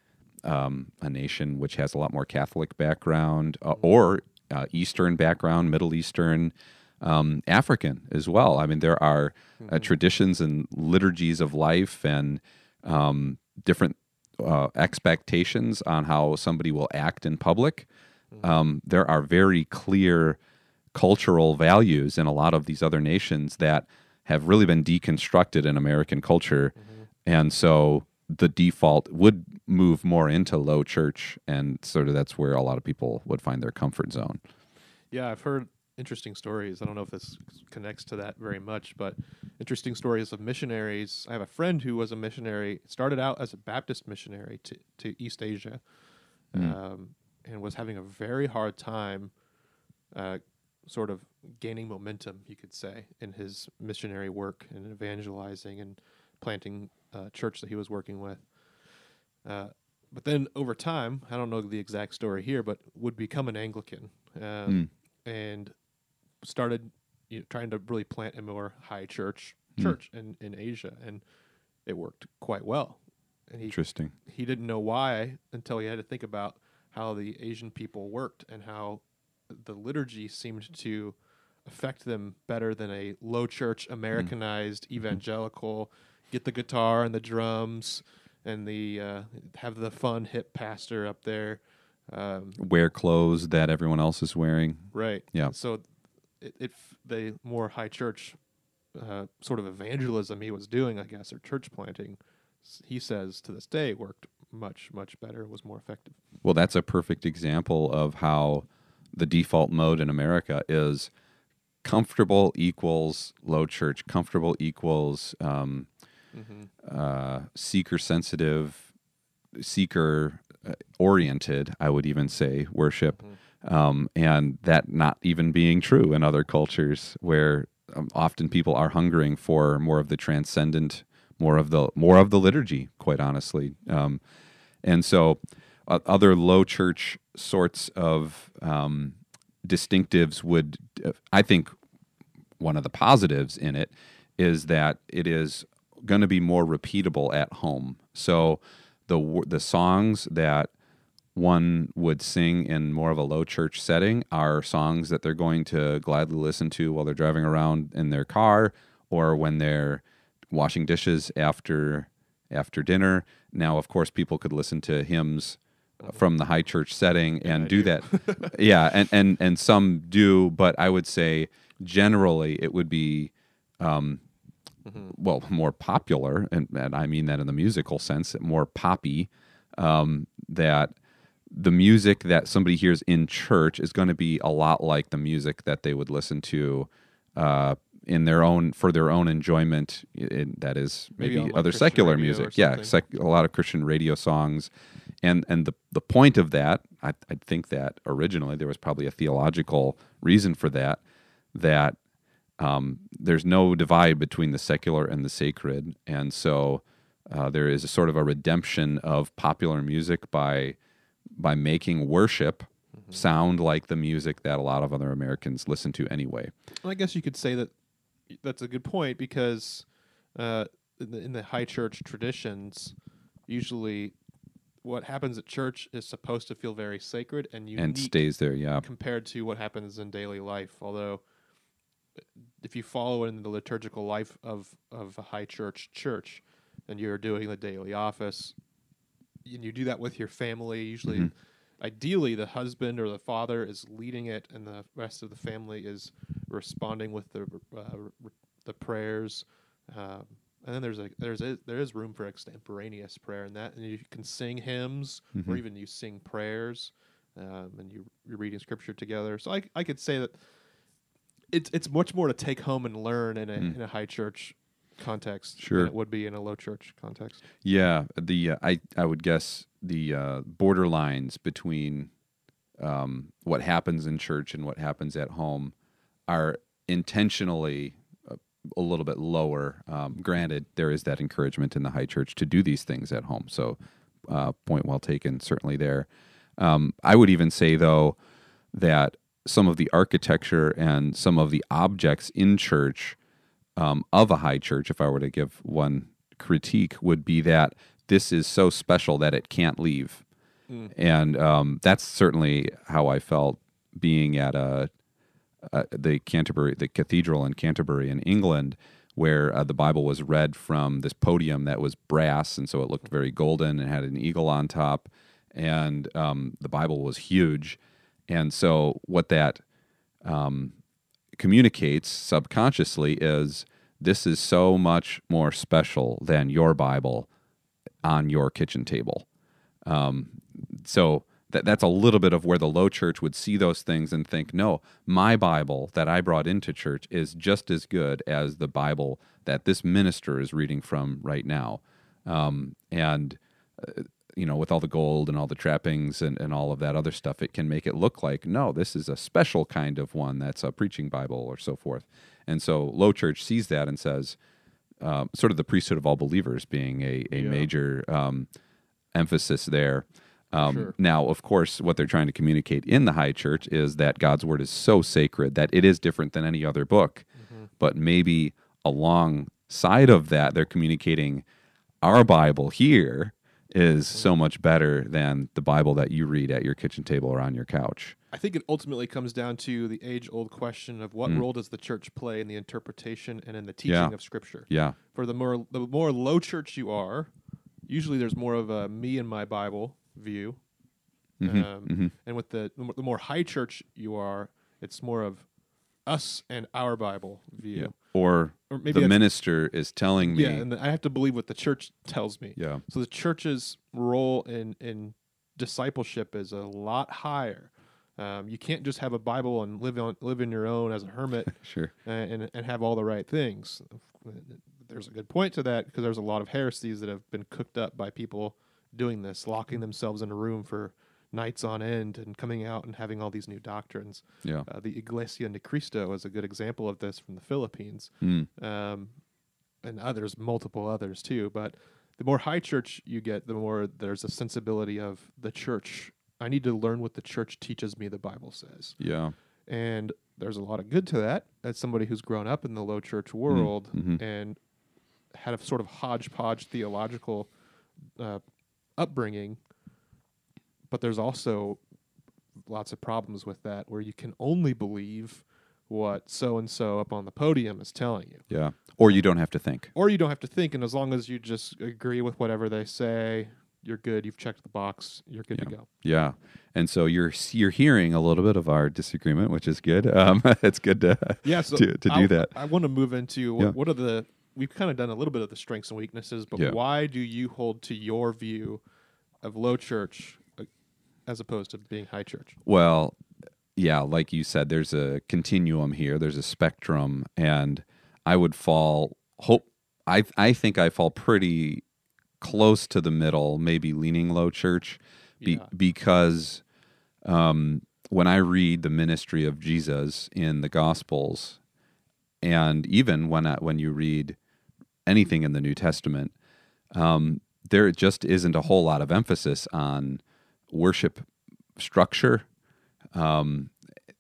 Speaker 2: um, a nation which has a lot more Catholic background uh, or uh, Eastern background, Middle Eastern, um, African as well. I mean, there are uh, traditions and liturgies of life and um, different uh, expectations on how somebody will act in public. Um, there are very clear cultural values in a lot of these other nations that have really been deconstructed in American culture. And so the default would move more into low church, and sort of that's where a lot of people would find their comfort zone.
Speaker 1: Yeah, I've heard interesting stories. I don't know if this connects to that very much, but interesting stories of missionaries. I have a friend who was a missionary, started out as a Baptist missionary to, to East Asia, um, and was having a very hard time uh, sort of gaining momentum, you could say, in his missionary work and evangelizing and planting a church that he was working with. Uh, but then over time, I don't know the exact story here, but would become an Anglican um, and started you know, trying to really plant a more high church church in, in Asia, and it worked quite well. And he
Speaker 2: Interesting.
Speaker 1: he didn't know why until he had to think about how the Asian people worked and how the liturgy seemed to affect them better than a low church Americanized evangelical get the guitar and the drums and the uh, have the fun hip pastor up there um,
Speaker 2: Wear clothes that everyone else is wearing.
Speaker 1: right
Speaker 2: Yeah.
Speaker 1: so it, it the more high church uh, sort of evangelism he was doing I guess or church planting he says to this day worked much much better. Was more effective.
Speaker 2: Well, that's a perfect example of how the default mode in America is comfortable equals low church, comfortable equals um, uh, seeker sensitive, seeker uh, oriented, I would even say, worship. Um, and that not even being true in other cultures where um, often people are hungering for more of the transcendent, more of the more of the liturgy, quite honestly. Um, and so, uh, other low church sorts of um, distinctives would, I think, one of the positives in it is that it is going to be more repeatable at home. So the the songs that one would sing in more of a low church setting are songs that they're going to gladly listen to while they're driving around in their car or when they're washing dishes after after dinner. Now, of course, people could listen to hymns from the high church setting and
Speaker 1: I
Speaker 2: do
Speaker 1: do.
Speaker 2: that. yeah, and, and and some do, but I would say generally it would be um, well more popular, and, and I mean that in the musical sense, more poppy. Um, that the music that somebody hears in church is going to be a lot like the music that they would listen to uh, in their own for their own enjoyment. In, that is
Speaker 1: Maybe
Speaker 2: maybe,
Speaker 1: like,
Speaker 2: other secular music. Yeah, sec- a lot of Christian radio songs, and and the the point of that, I, I think that originally there was probably a theological reason for that. That um, there's no divide between the secular and the sacred, and so uh, there is a sort of a redemption of popular music by by making worship sound like the music that a lot of other Americans listen to anyway.
Speaker 1: Well, I guess you could say that that's a good point because uh, in, the, in the high church traditions, usually what happens at church is supposed to feel very sacred and unique
Speaker 2: and stays there. Yeah,
Speaker 1: compared to what happens in daily life. Although, if you follow in the liturgical life of of a high church church, and you're doing the daily office, and you do that with your family, usually.
Speaker 2: Mhm.
Speaker 1: Ideally, the husband or the father is leading it, and the rest of the family is responding with the uh, the prayers. Um, and then there's a there's a, there is room for extemporaneous prayer in that, and you can sing hymns or
Speaker 2: Mhm.
Speaker 1: even you sing prayers, um, and you you're reading scripture together. So I I could say that it's it's much more to take home and learn in a
Speaker 2: Mm.
Speaker 1: in a high church context
Speaker 2: Sure.
Speaker 1: than it would be in a low church context.
Speaker 2: yeah. The uh, I I would guess the uh, borderlines between um, what happens in church and what happens at home are intentionally a, little bit lower. Um, granted, there is that encouragement in the high church to do these things at home. So, uh, point well taken, certainly there. Um, I would even say, though, that some of the architecture and some of the objects in church um, of a high church, if I were to give one critique, would be that this is so special that it can't leave.
Speaker 1: Mm.
Speaker 2: And um, that's certainly how I felt being at a, uh, the Canterbury, the cathedral in Canterbury in England, where uh, the Bible was read from this podium that was brass, and so it looked very golden and had an eagle on top, and um, the Bible was huge, and so what that um, communicates subconsciously is this is so much more special than your Bible on your kitchen table. Um, so that that's a little bit of where the low church would see those things and think, no, my Bible that I brought into church is just as good as the Bible that this minister is reading from right now. Um, and uh, you know, with all the gold and all the trappings and, and all of that other stuff, it can make it look like, no, this is a special kind of one that's a preaching Bible or so forth. And so low church sees that and says, um, sort of the priesthood of all believers being a, a
Speaker 1: Yeah.
Speaker 2: major um, emphasis there. Um,
Speaker 1: Sure.
Speaker 2: Now, of course, what they're trying to communicate in the high church is that God's word is so sacred that it is different than any other book. But maybe alongside of that, they're communicating our Bible here is so much better than the Bible that you read at your kitchen table or on your couch.
Speaker 1: I think it ultimately comes down to the age old question of what
Speaker 2: Mm.
Speaker 1: role does the church play in the interpretation and in the teaching
Speaker 2: Yeah.
Speaker 1: of Scripture.
Speaker 2: Yeah.
Speaker 1: For the more the more low church you are, usually there's more of a me and my Bible view,
Speaker 2: Mhm,
Speaker 1: um,
Speaker 2: mhm.
Speaker 1: and with the the more- high church you are, it's more of us and our Bible view.
Speaker 2: or,
Speaker 1: or maybe
Speaker 2: the minister is telling me.
Speaker 1: yeah, and I have to believe what the church tells me.
Speaker 2: yeah.
Speaker 1: So the church's role in in discipleship is a lot higher. Um, you can't just have a Bible and live on live in your own as a hermit
Speaker 2: Sure.
Speaker 1: and, and and have all the right things. There's a good point to that because there's a lot of heresies that have been cooked up by people doing this, locking themselves in a room for nights on end and coming out and having all these new doctrines.
Speaker 2: Yeah.
Speaker 1: Uh, the Iglesia de Cristo is a good example of this from the Philippines
Speaker 2: Mm.
Speaker 1: um, and others, multiple others too. But the more high church you get, the more there's a sensibility of the church. I need to learn what the church teaches me. The Bible says,
Speaker 2: Yeah.
Speaker 1: and there's a lot of good to that. As somebody who's grown up in the low church world
Speaker 2: mhm.
Speaker 1: and had a sort of hodgepodge theological uh, upbringing, but there's also lots of problems with that where you can only believe what so and so up on the podium is telling you
Speaker 2: Yeah. Or you don't have to think.
Speaker 1: or you don't have to think and as long as you just agree with whatever they say you're good you've checked the box you're good to
Speaker 2: Yeah.
Speaker 1: go
Speaker 2: Yeah. And so you're you're hearing a little bit of our disagreement, which is good. Um, it's good to
Speaker 1: yeah so
Speaker 2: to, to do
Speaker 1: I,
Speaker 2: that.
Speaker 1: i want to move into
Speaker 2: Yeah.
Speaker 1: what are the we've kind of done a little bit of the strengths and weaknesses but
Speaker 2: Yeah.
Speaker 1: why do you hold to your view of low church uh, as opposed to being high church
Speaker 2: Well, yeah, like you said, there's a continuum here. There's a spectrum, and I would fall. Hope I I think I fall pretty close to the middle, maybe leaning low church, be,
Speaker 1: Yeah.
Speaker 2: because um, when I read the ministry of Jesus in the Gospels, and even when I, when you read anything in the New Testament, um, there just isn't a whole lot of emphasis on worship structure. Um,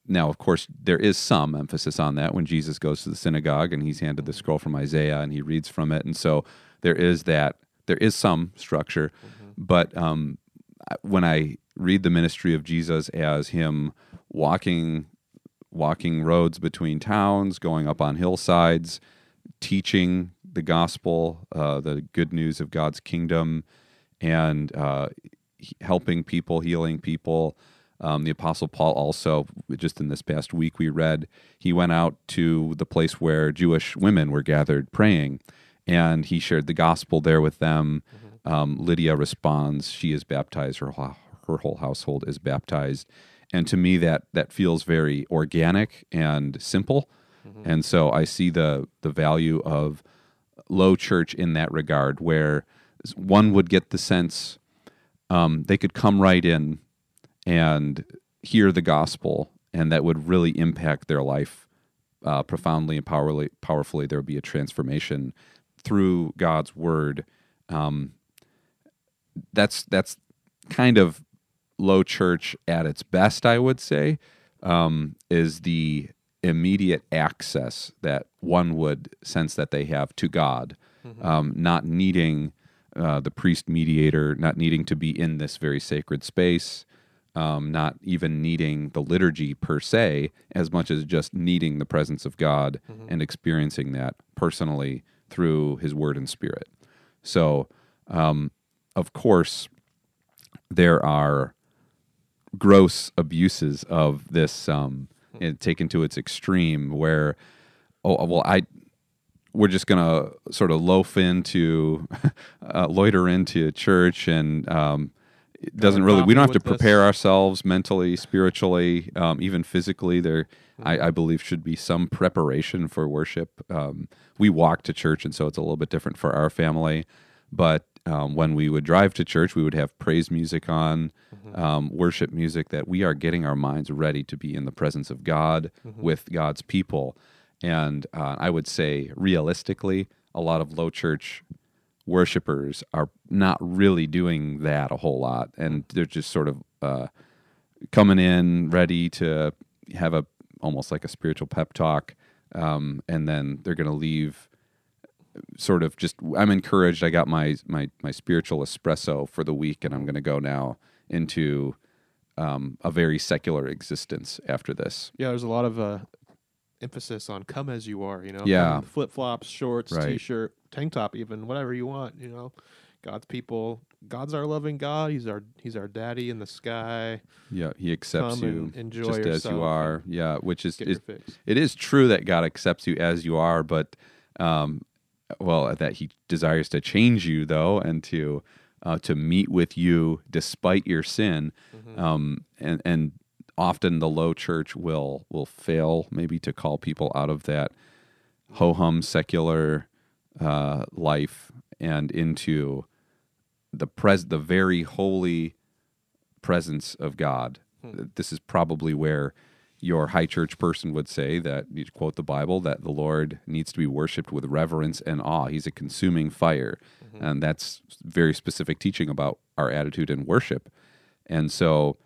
Speaker 2: now, of course, there is some emphasis on that when Jesus goes to the synagogue and he's handed the scroll from Isaiah and he reads from it, and so there is that. There is some structure, but um, when I read the ministry of Jesus as him walking, walking roads between towns, going up on hillsides, teaching the gospel, uh, the good news of God's kingdom, and uh, helping people, healing people. Um, the Apostle Paul also, just in this past week, we read he went out to the place where Jewish women were gathered praying, and he shared the gospel there with them. Um, Lydia responds; she is baptized. Her her whole household is baptized, and to me, that that feels very organic and simple. And so I see the the value of low church in that regard, where one would get the sense um, they could come right in and hear the gospel, and that would really impact their life uh, profoundly and powerfully. Powerfully, there would be a transformation through God's word. Um, that's that's kind of low church at its best, I would say, um, is the immediate access that one would sense that they have to God, um, not needing uh, the priest mediator, not needing to be in this very sacred space, um, not even needing the liturgy per se, as much as just needing the presence of God and experiencing that personally through His Word and Spirit. So, um, of course, there are gross abuses of this um, and taken to its extreme where oh well i we're just gonna sort of loaf into uh, loiter into church and um, it doesn't really we don't have to prepare
Speaker 1: this.
Speaker 2: ourselves mentally spiritually um, even physically. There I, I believe should be some preparation for worship. Um, we walk to church and so it's a little bit different for our family. But um, when we would drive to church, we would have praise music on, um, worship music that we are getting our minds ready to be in the presence of God with God's people. And uh, I would say, realistically, a lot of low church worshipers are not really doing that a whole lot. And they're just sort of uh, coming in ready to have a almost like a spiritual pep talk. Um, and then they're going to leave sort of just I'm encouraged. I got my my my spiritual espresso for the week, and I'm going to go now into um, a very secular existence after this.
Speaker 1: Yeah, there's a lot of uh, emphasis on come as you are. You know,
Speaker 2: Yeah.
Speaker 1: flip flops, shorts,
Speaker 2: Right.
Speaker 1: t-shirt, tank top, even whatever you want. You know, God's people. God's our loving God. He's our He's our daddy in the sky.
Speaker 2: Yeah, he accepts
Speaker 1: Come
Speaker 2: you
Speaker 1: and enjoy
Speaker 2: just as you are. Yeah, which is,
Speaker 1: Get
Speaker 2: is
Speaker 1: your fix.
Speaker 2: it is true that God accepts you as you are, but um, well, that He desires to change you though, and to uh, to meet with you despite your sin.
Speaker 1: Mm-hmm.
Speaker 2: Um, and and often the low church will will fail maybe to call people out of that ho hum secular uh, life and into the pres the very holy presence of God. This is probably where your high church person would say that you quote the Bible that the Lord needs to be worshipped with reverence and awe. He's a consuming fire. And that's very specific teaching about our attitude in worship. And so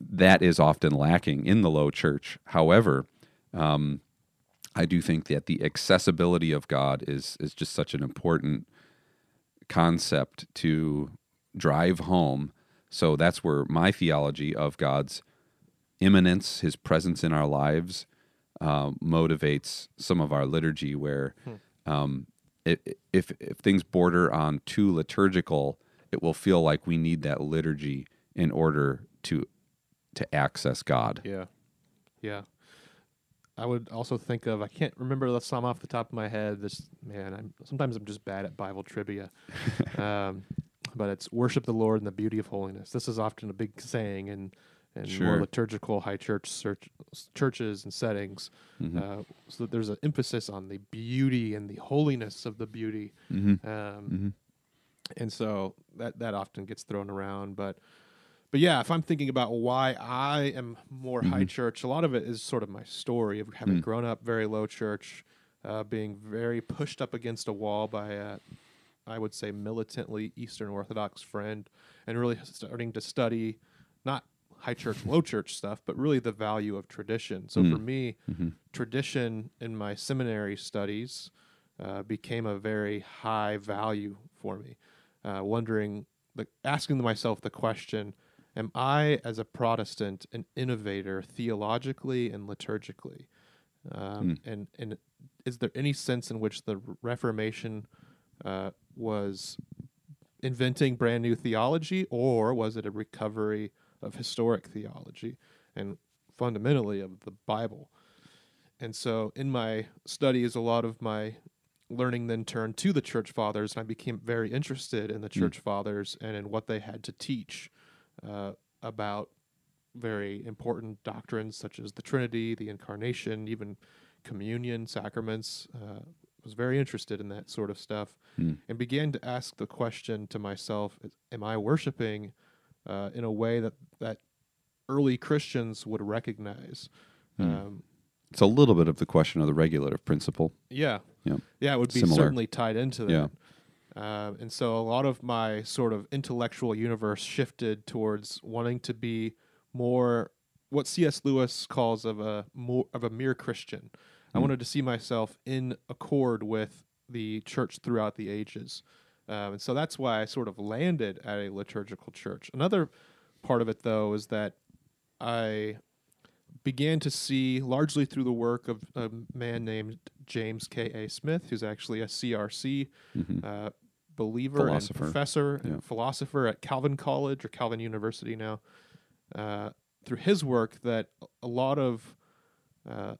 Speaker 2: that is often lacking in the low church. However, um, I do think that the accessibility of God is is just such an important concept to drive home. So that's where my theology of God's immanence, His presence in our lives, uh, motivates some of our liturgy. Where um, it, if if things border on too liturgical, it will feel like we need that liturgy in order to to access God.
Speaker 1: Yeah, yeah. I would also think of I can't remember the psalm off the top of my head. This man, I'm sometimes I'm just bad at Bible trivia, um, but it's worship the Lord in the beauty of holiness. This is often a big saying in in more liturgical high church search, churches and settings.
Speaker 2: Mm-hmm.
Speaker 1: Uh, so there's an emphasis on the beauty and the holiness of the beauty.
Speaker 2: Mm-hmm.
Speaker 1: Um, and so that that often gets thrown around but but yeah if i'm thinking about why i am more high church a lot of it is sort of my story of having grown up very low church uh, being very pushed up against a wall by a i would say militantly eastern orthodox friend and really starting to study high church low church stuff but really the value of tradition so for me tradition in my seminary studies uh, became a very high value for me. Uh, wondering, like, asking myself the question: Am I, as a Protestant, an innovator theologically and liturgically? Um, And and is there any sense in which the Reformation uh, was inventing brand new theology, or was it a recovery of historic theology and fundamentally of the Bible? And so in my studies, a lot of my learning then turned to the church fathers, and I became very interested in the church fathers and in what they had to teach uh, about very important doctrines such as the Trinity, the Incarnation, even communion, sacraments. Uh, was very interested in that sort of stuff, and began to ask the question to myself: Am I worshiping uh, in a way that that early Christians would recognize? Um,
Speaker 2: It's a little bit of the question of the regulative principle.
Speaker 1: yeah,
Speaker 2: Yeah.
Speaker 1: yeah, it would be
Speaker 2: Similar.
Speaker 1: certainly tied into that.
Speaker 2: Yeah.
Speaker 1: Uh, and so a lot of my sort of intellectual universe shifted towards wanting to be more what C.S. Lewis calls of a more of a mere Christian. I wanted to see myself in accord with the church throughout the ages, um, and so that's why I sort of landed at a liturgical church. Another part of it, though, is that I began to see largely through the work of a man named James K. A. Smith, who's actually a CRC uh, believer
Speaker 2: Mm-hmm.
Speaker 1: And professor
Speaker 2: Yeah.
Speaker 1: and philosopher at Calvin College or Calvin University now. Uh, through his work, that a lot of uh,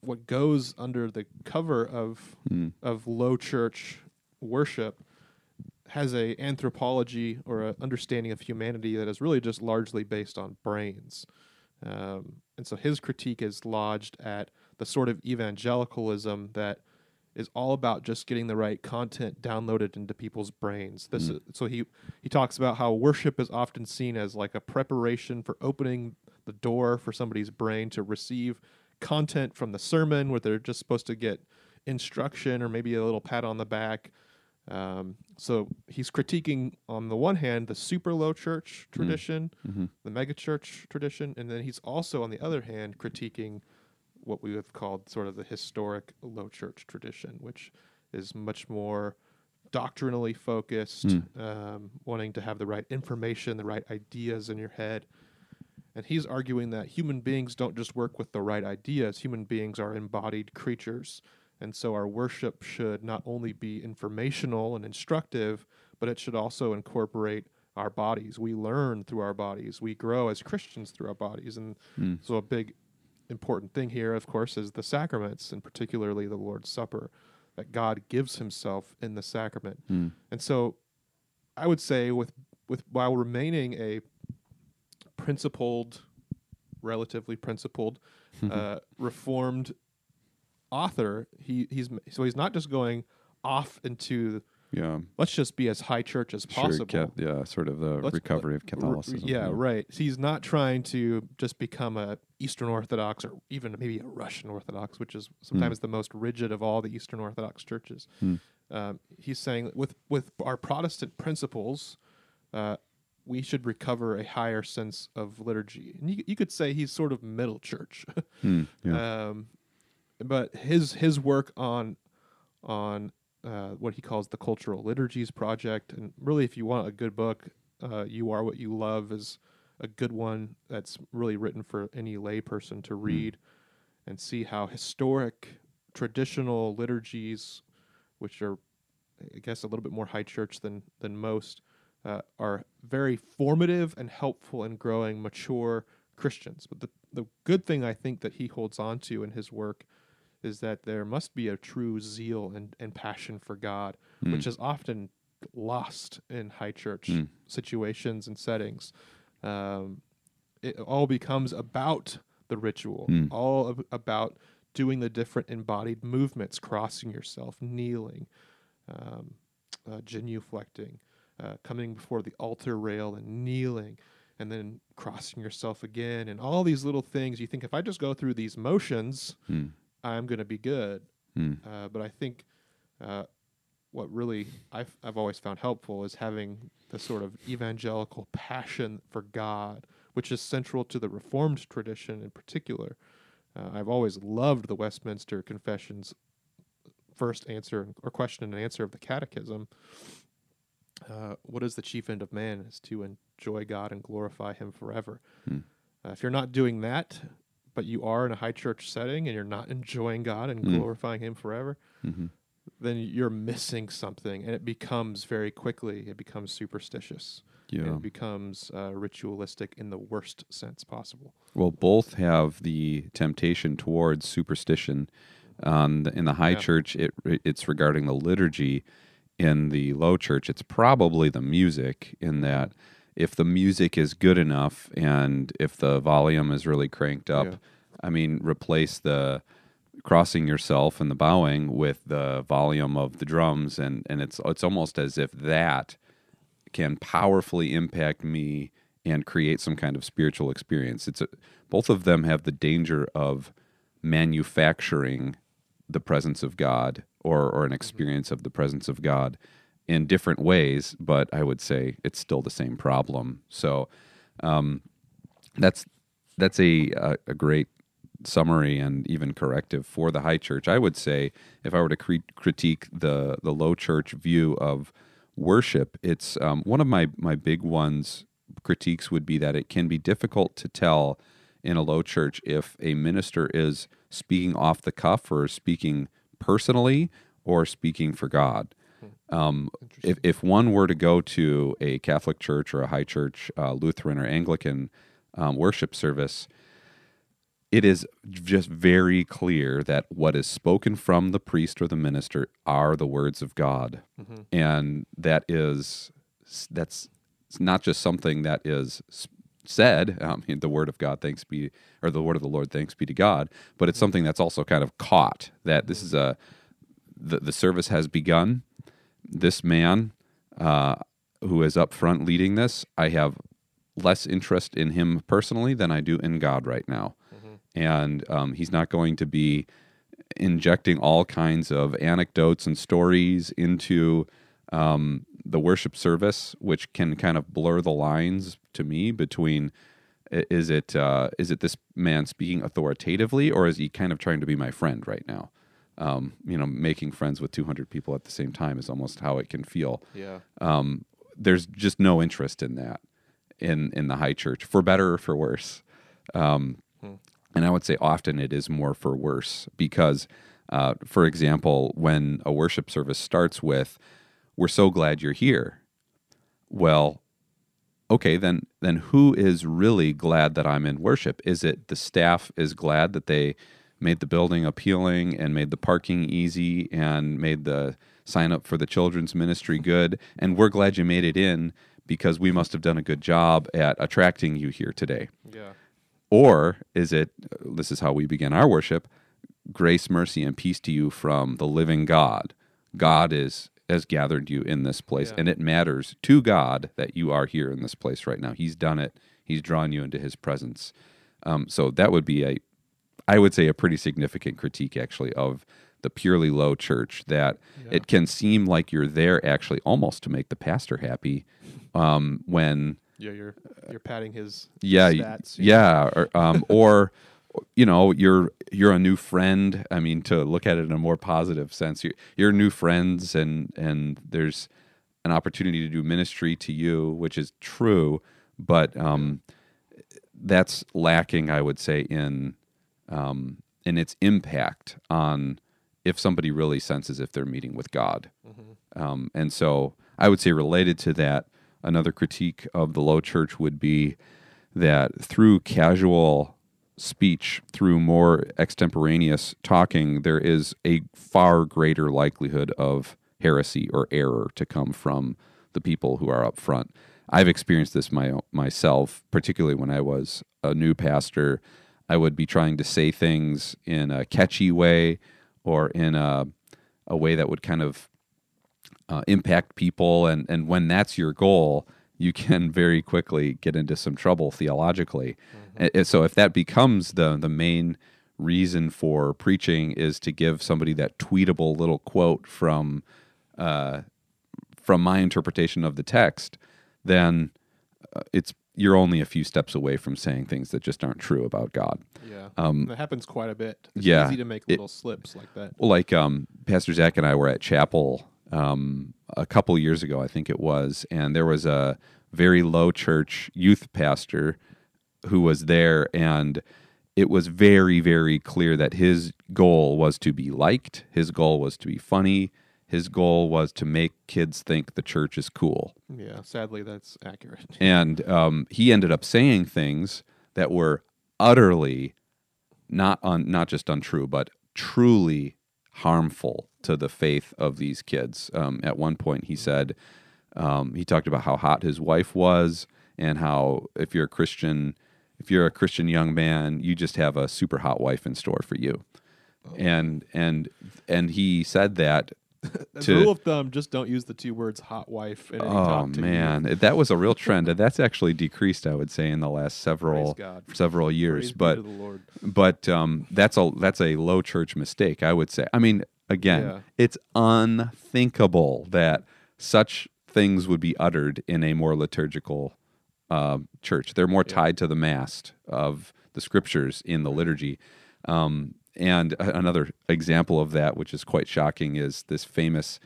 Speaker 1: what goes under the cover of
Speaker 2: Hmm.
Speaker 1: of low church worship has a anthropology or a understanding of humanity that is really just largely based on brains. Um, and so his critique is lodged at the sort of evangelicalism that is all about just getting the right content downloaded into people's brains. This is, so he he talks about how worship is often seen as like a preparation for opening the door for somebody's brain to receive content from the sermon where they're just supposed to get instruction or maybe a little pat on the back. Um, so he's critiquing on the one hand the super low church tradition, the mega church tradition, and then he's also on the other hand critiquing what we have called sort of the historic low church tradition, which is much more doctrinally focused, um, wanting to have the right information, the right ideas in your head. And he's arguing that human beings don't just work with the right ideas, human beings are embodied creatures. And so our worship should not only be informational and instructive, but it should also incorporate our bodies. We learn through our bodies. We grow as Christians through our bodies. And
Speaker 2: Mm.
Speaker 1: so a big important thing here, of course, is the sacraments, and particularly the Lord's Supper, that God gives himself in the sacrament.
Speaker 2: Mm.
Speaker 1: And so I would say with with while remaining a principled, relatively principled, uh, reformed author, he he's so he's not just going off into
Speaker 2: Yeah.
Speaker 1: let's just be as high church as possible.
Speaker 2: Sure. Yeah. Sort of the
Speaker 1: Let's-
Speaker 2: recovery of Catholicism.
Speaker 1: yeah, right. He's not trying to just become a Eastern Orthodox or even maybe a Russian Orthodox, which is sometimes the most rigid of all the Eastern Orthodox churches.
Speaker 2: Hmm.
Speaker 1: Um, he's saying with with our Protestant principles, uh, we should recover a higher sense of liturgy, and you, you could say he's sort of middle church.
Speaker 2: Hmm. Yeah.
Speaker 1: um, but his his work on on uh, what he calls the cultural liturgies project, and really, if you want a good book, uh, "You Are What You Love" is a good one that's really written for any layperson to read and see how historic traditional liturgies, which are, I guess, a little bit more high church than than most, uh, are very formative and helpful in growing mature Christians. But the the good thing I think that he holds on to in his work is that there must be a true zeal and, and passion for God,
Speaker 2: Mm.
Speaker 1: which is often lost in high church
Speaker 2: Mm.
Speaker 1: situations and settings. Um, it all becomes about the ritual,
Speaker 2: Mm.
Speaker 1: all ab- about doing the different embodied movements, crossing yourself, kneeling, um, uh, genuflecting, uh, coming before the altar rail and kneeling, and then crossing yourself again, and all these little things. You think if I just go through these motions,
Speaker 2: Hmm.
Speaker 1: I'm going to be good.
Speaker 2: Hmm.
Speaker 1: Uh, but I think uh, what really I've, I've always found helpful is having the sort of evangelical passion for God, which is central to the Reformed tradition in particular. Uh, I've always loved the Westminster Confession's first answer or question and answer of the Catechism. Uh, what is the chief end of man? Is to enjoy God and glorify Him forever.
Speaker 2: Hmm.
Speaker 1: Uh, if you're not doing that, but you are in a high church setting and you're not enjoying God and
Speaker 2: Hmm.
Speaker 1: glorifying Him forever,
Speaker 2: Mhm.
Speaker 1: then you're missing something, and it becomes very quickly it becomes superstitious.
Speaker 2: Yeah.
Speaker 1: It becomes uh, ritualistic in the worst sense possible.
Speaker 2: Well, both have the temptation towards superstition. Um, the- in the high
Speaker 1: Yeah.
Speaker 2: church, it it's regarding the liturgy. In the low church, it's probably the music. In that, if the music is good enough and if the volume is really cranked up,
Speaker 1: Yeah.
Speaker 2: I mean, replace the crossing yourself and the bowing with the volume of the drums, and and it's it's almost as if that can powerfully impact me and create some kind of spiritual experience. It's a, both of them have the danger of manufacturing the presence of God or or an mm-hmm. experience of the presence of God in different ways, but I would say it's still the same problem. So um, that's that's a, a great summary and even corrective for the high church. I would say if I were to cre- critique the the low church view of worship, it's um, one of my my big ones. Critiques would be that it can be difficult to tell in a low church if a minister is speaking off the cuff or speaking personally or speaking for God. Um, if if one were to go to a Catholic church or a high church, uh, Lutheran or Anglican um, worship service, it is just very clear that what is spoken from the priest or the minister are the words of God,
Speaker 1: Mm-hmm.
Speaker 2: and that is that's not just something that is said. I mean, the word of God, thanks be, or the word of the Lord, thanks be to God. But it's something that's also kind of caught. That this is a the the service has begun. This man uh, who is up front leading this, I have less interest in him personally than I do in God right now. And um, he's not going to be injecting all kinds of anecdotes and stories into um, the worship service, which can kind of blur the lines to me between is it uh, is it this man speaking authoritatively or is he kind of trying to be my friend right now? Um, you know, making friends with 200 people at the same time is almost how it can feel
Speaker 1: Yeah.
Speaker 2: um, there's just no interest in that in in the high church for better or for worse um,
Speaker 1: Hmm.
Speaker 2: and i would say often it is more for worse because Uh, for example, when a worship service starts with, "We're so glad you're here," well, okay, then then who is really glad that I'm in worship? Is it the staff is glad that they made the building appealing and made the parking easy and made the sign up for the children's ministry good and we're glad you made it in because we must have done a good job at attracting you here today.
Speaker 1: Yeah.
Speaker 2: Or is it this is how we begin our worship, grace, mercy and peace to you from the living God. God is has gathered you in this place
Speaker 1: Yeah.
Speaker 2: and it matters to God that you are here in this place right now. He's done it. He's drawn you into his presence. Um, so that would be a I would say a pretty significant critique actually of the purely low church that
Speaker 1: Yeah.
Speaker 2: it can seem like you're there actually almost to make the pastor happy um, when
Speaker 1: Yeah, you're you're patting his
Speaker 2: yeah
Speaker 1: stats.
Speaker 2: yeah or, um, or you know you're you're a new friend i mean to look at it in a more positive sense you're, you're new friends and and there's an opportunity to do ministry to you which is true but um, that's lacking i would say in um, in its impact on if somebody really senses if they're meeting with god um, and so I would say related to that, another critique of the low church would be that through casual speech, through more extemporaneous talking, there is a far greater likelihood of heresy or error to come from the people who are up front. I've experienced this my, myself, particularly when I was a new pastor. I would be trying to say things in a catchy way or in a, a way that would kind of uh, impact people. And and when that's your goal you can very quickly get into some trouble theologically. And- and so if that becomes the the main reason for preaching is to give somebody that tweetable little quote from uh, from my interpretation of the text then uh, it's you're only a few steps away from saying things that just aren't true about God
Speaker 1: Yeah.
Speaker 2: Um,
Speaker 1: that happens quite a bit. It's
Speaker 2: yeah,
Speaker 1: easy to make
Speaker 2: it-
Speaker 1: little slips like that.
Speaker 2: Well, like um, Pastor Zac and I were at chapel um, a couple years ago, I think it was, and there was a very low church youth pastor who was there, and it was very, very clear that his goal was to be liked. His goal was to be funny. His goal was to make kids think the church is cool.
Speaker 1: Yeah, sadly that's accurate.
Speaker 2: And um, he ended up saying things that were utterly not un, not just untrue, but truly harmful to the faith of these kids. Um, at one point, he said um, he talked about how hot his wife was, and how if you're a Christian, if you're a Christian young man, you just have a super hot wife in store for you. And and and he said that to-
Speaker 1: rule of thumb, just don't use the two words "hot wife" in any
Speaker 2: Oh
Speaker 1: talk to you.
Speaker 2: man, that was a real trend, and that's actually decreased, I would say, in the last several several years.
Speaker 1: Praise
Speaker 2: but
Speaker 1: to the Lord.
Speaker 2: but um, that's a that's a low church mistake, I would say. I mean, again,
Speaker 1: Yeah.
Speaker 2: it's unthinkable that such things would be uttered in a more liturgical uh, church. They're more
Speaker 1: Yeah.
Speaker 2: tied to the mast of the scriptures in the liturgy. Um, and another example of that, which is quite shocking, is this famous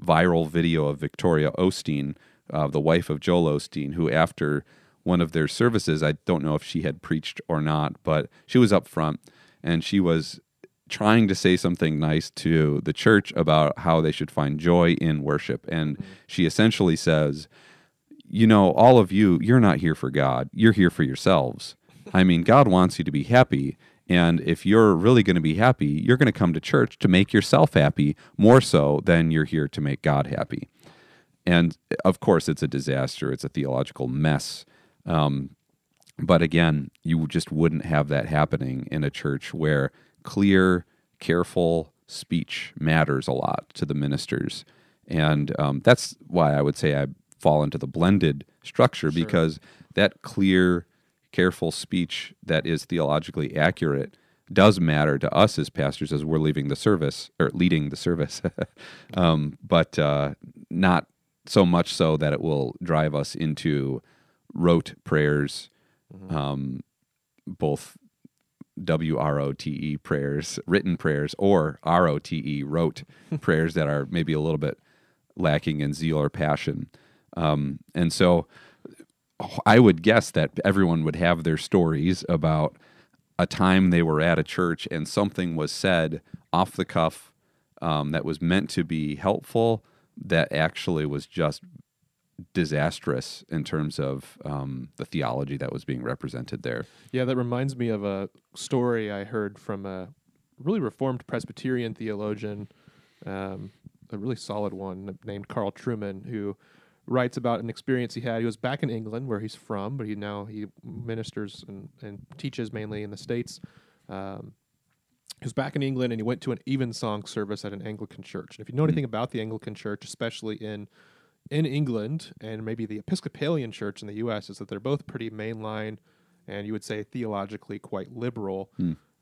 Speaker 2: viral video of Victoria Osteen, uh, the wife of Joel Osteen, who after one of their services, I don't know if she had preached or not, but she was up front and she was trying to say something nice to the church about how they should find joy in worship. And she essentially says, you know, all of you, you're not here for God. You're here for yourselves. I mean, God wants you to be happy. And if you're really going to be happy, you're going to come to church to make yourself happy more so than you're here to make God happy. And of course, it's a disaster, it's a theological mess. Um, but again, you just wouldn't have that happening in a church where clear, careful speech matters a lot to the ministers. And um, that's why I would say I fall into the blended structure
Speaker 1: Sure.
Speaker 2: because that clear, careful speech that is theologically accurate does matter to us as pastors as we're leaving the service or leading the service, um, but uh, not so much so that it will drive us into rote prayers, um, both W R O T E prayers, written prayers, or R O T E wrote prayers that are maybe a little bit lacking in zeal or passion. Um, and so I would guess that everyone would have their stories about a time they were at a church and something was said off the cuff um, that was meant to be helpful that actually was just disastrous in terms of um, the theology that was being represented there.
Speaker 1: Yeah, that reminds me of a story I heard from a really reformed Presbyterian theologian, um, a really solid one named Carl Trueman, who writes about an experience he had. He was back in England, where he's from, but he now he ministers and, and teaches mainly in the states. Um, he was back in England, and he went to an evensong service at an Anglican church. And if you know anything about the Anglican church, especially in in England and maybe the Episcopalian church in the U.S., is that they're both pretty mainline, and you would say theologically quite liberal.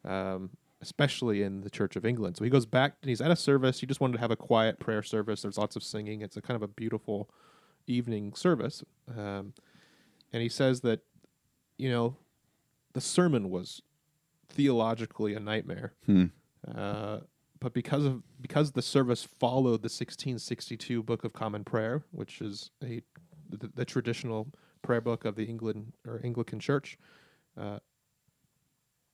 Speaker 1: Um, especially in the Church of England. So he goes back and he's at a service. He just wanted to have a quiet prayer service. There's lots of singing. It's a kind of a beautiful evening service. Um, and he says that, you know, the sermon was theologically a nightmare.
Speaker 2: Hmm.
Speaker 1: Uh, but because of because the service followed the 1662 Book of Common Prayer, which is a the, the traditional prayer book of the England or Anglican Church, uh,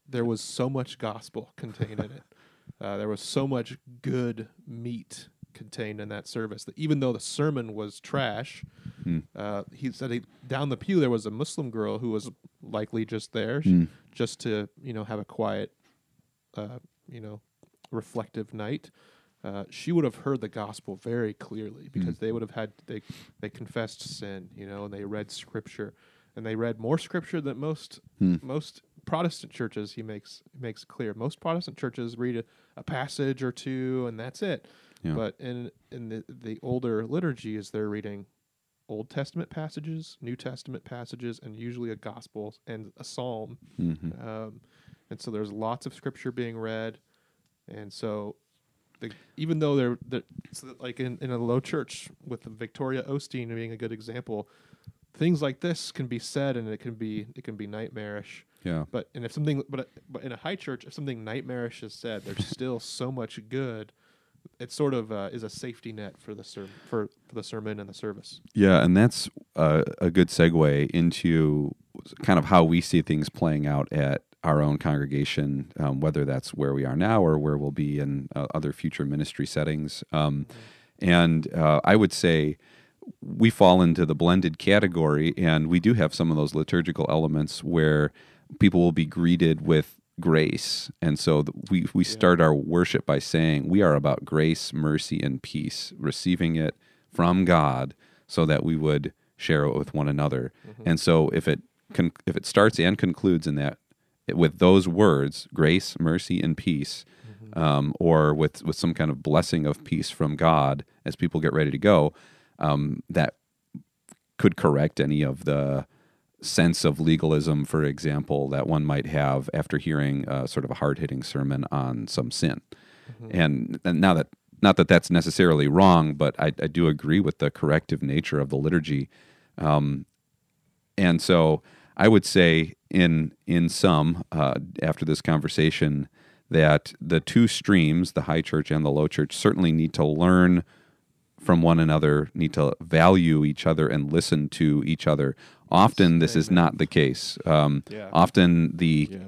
Speaker 1: there was so much gospel contained in it. Uh, there was so much good meat contained in that service that even though the sermon was trash,
Speaker 2: Hmm.
Speaker 1: uh, he said he, down the pew there was a Muslim girl who was likely just there,
Speaker 2: Hmm.
Speaker 1: just to you know have a quiet, uh, you know, reflective night. Uh, she would have heard the gospel very clearly because they would have had they they confessed sin, you know, and they read scripture, and they read more scripture than most
Speaker 2: Hmm.
Speaker 1: most Protestant churches. He makes makes clear most Protestant churches read a, a passage or two and that's it.
Speaker 2: Yeah.
Speaker 1: But in in the the older liturgies, they're reading Old Testament passages, New Testament passages, and usually a gospel and a psalm.
Speaker 2: Mhm.
Speaker 1: Um, and so there's lots of scripture being read, and so the, even though they're, they're so like in, in a low church with Victoria Osteen being a good example, things like this can be said and it can be it can be nightmarish.
Speaker 2: Yeah.
Speaker 1: But and if something but but in a high church, if something nightmarish is said, there's still so much good. It sort of uh, is a safety net for the ser- for, for the sermon and the service.
Speaker 2: Yeah, and that's uh, a good segue into kind of how we see things playing out at our own congregation, um, whether that's where we are now or where we'll be in uh, other future ministry settings. Um, and uh, I would say we fall into the blended category, and we do have some of those liturgical elements where people will be greeted with grace. And so we, we start our worship by saying, We are about grace, mercy, and peace, receiving it from God so that we would share it with one another. And so if it con- if it starts and concludes in that with those words, grace, mercy, and peace, um, or with with some kind of blessing of peace from God as people get ready to go, um, that could correct any of the sense of legalism, for example, that one might have after hearing uh, sort of a hard hitting sermon on some sin. And, and now that not that that's necessarily wrong, but I, I do agree with the corrective nature of the liturgy. Um, and so I would say, in in sum, uh, after this conversation, that the two streams, the high church and the low church, certainly need to learn from one another, need to value each other and listen to each other. Often, this is not the case. Um,
Speaker 1: Yeah.
Speaker 2: Often, the
Speaker 1: Yeah.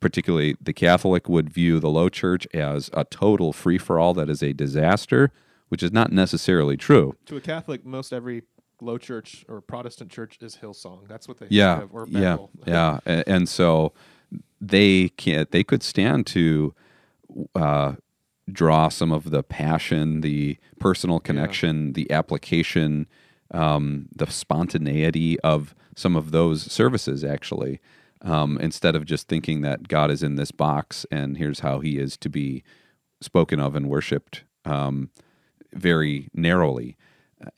Speaker 2: particularly the Catholic would view the low church as a total free for all that is a disaster, which is not necessarily true.
Speaker 1: To a Catholic, most every low church or Protestant church is Hillsong. That's what they
Speaker 2: yeah,
Speaker 1: or
Speaker 2: yeah, yeah, and, and so they can not they could stand to uh, draw some of the passion, the personal connection, the application, um, the spontaneity of some of those services. Actually, um, instead of just thinking that God is in this box and here's how He is to be spoken of and worshipped um, very narrowly.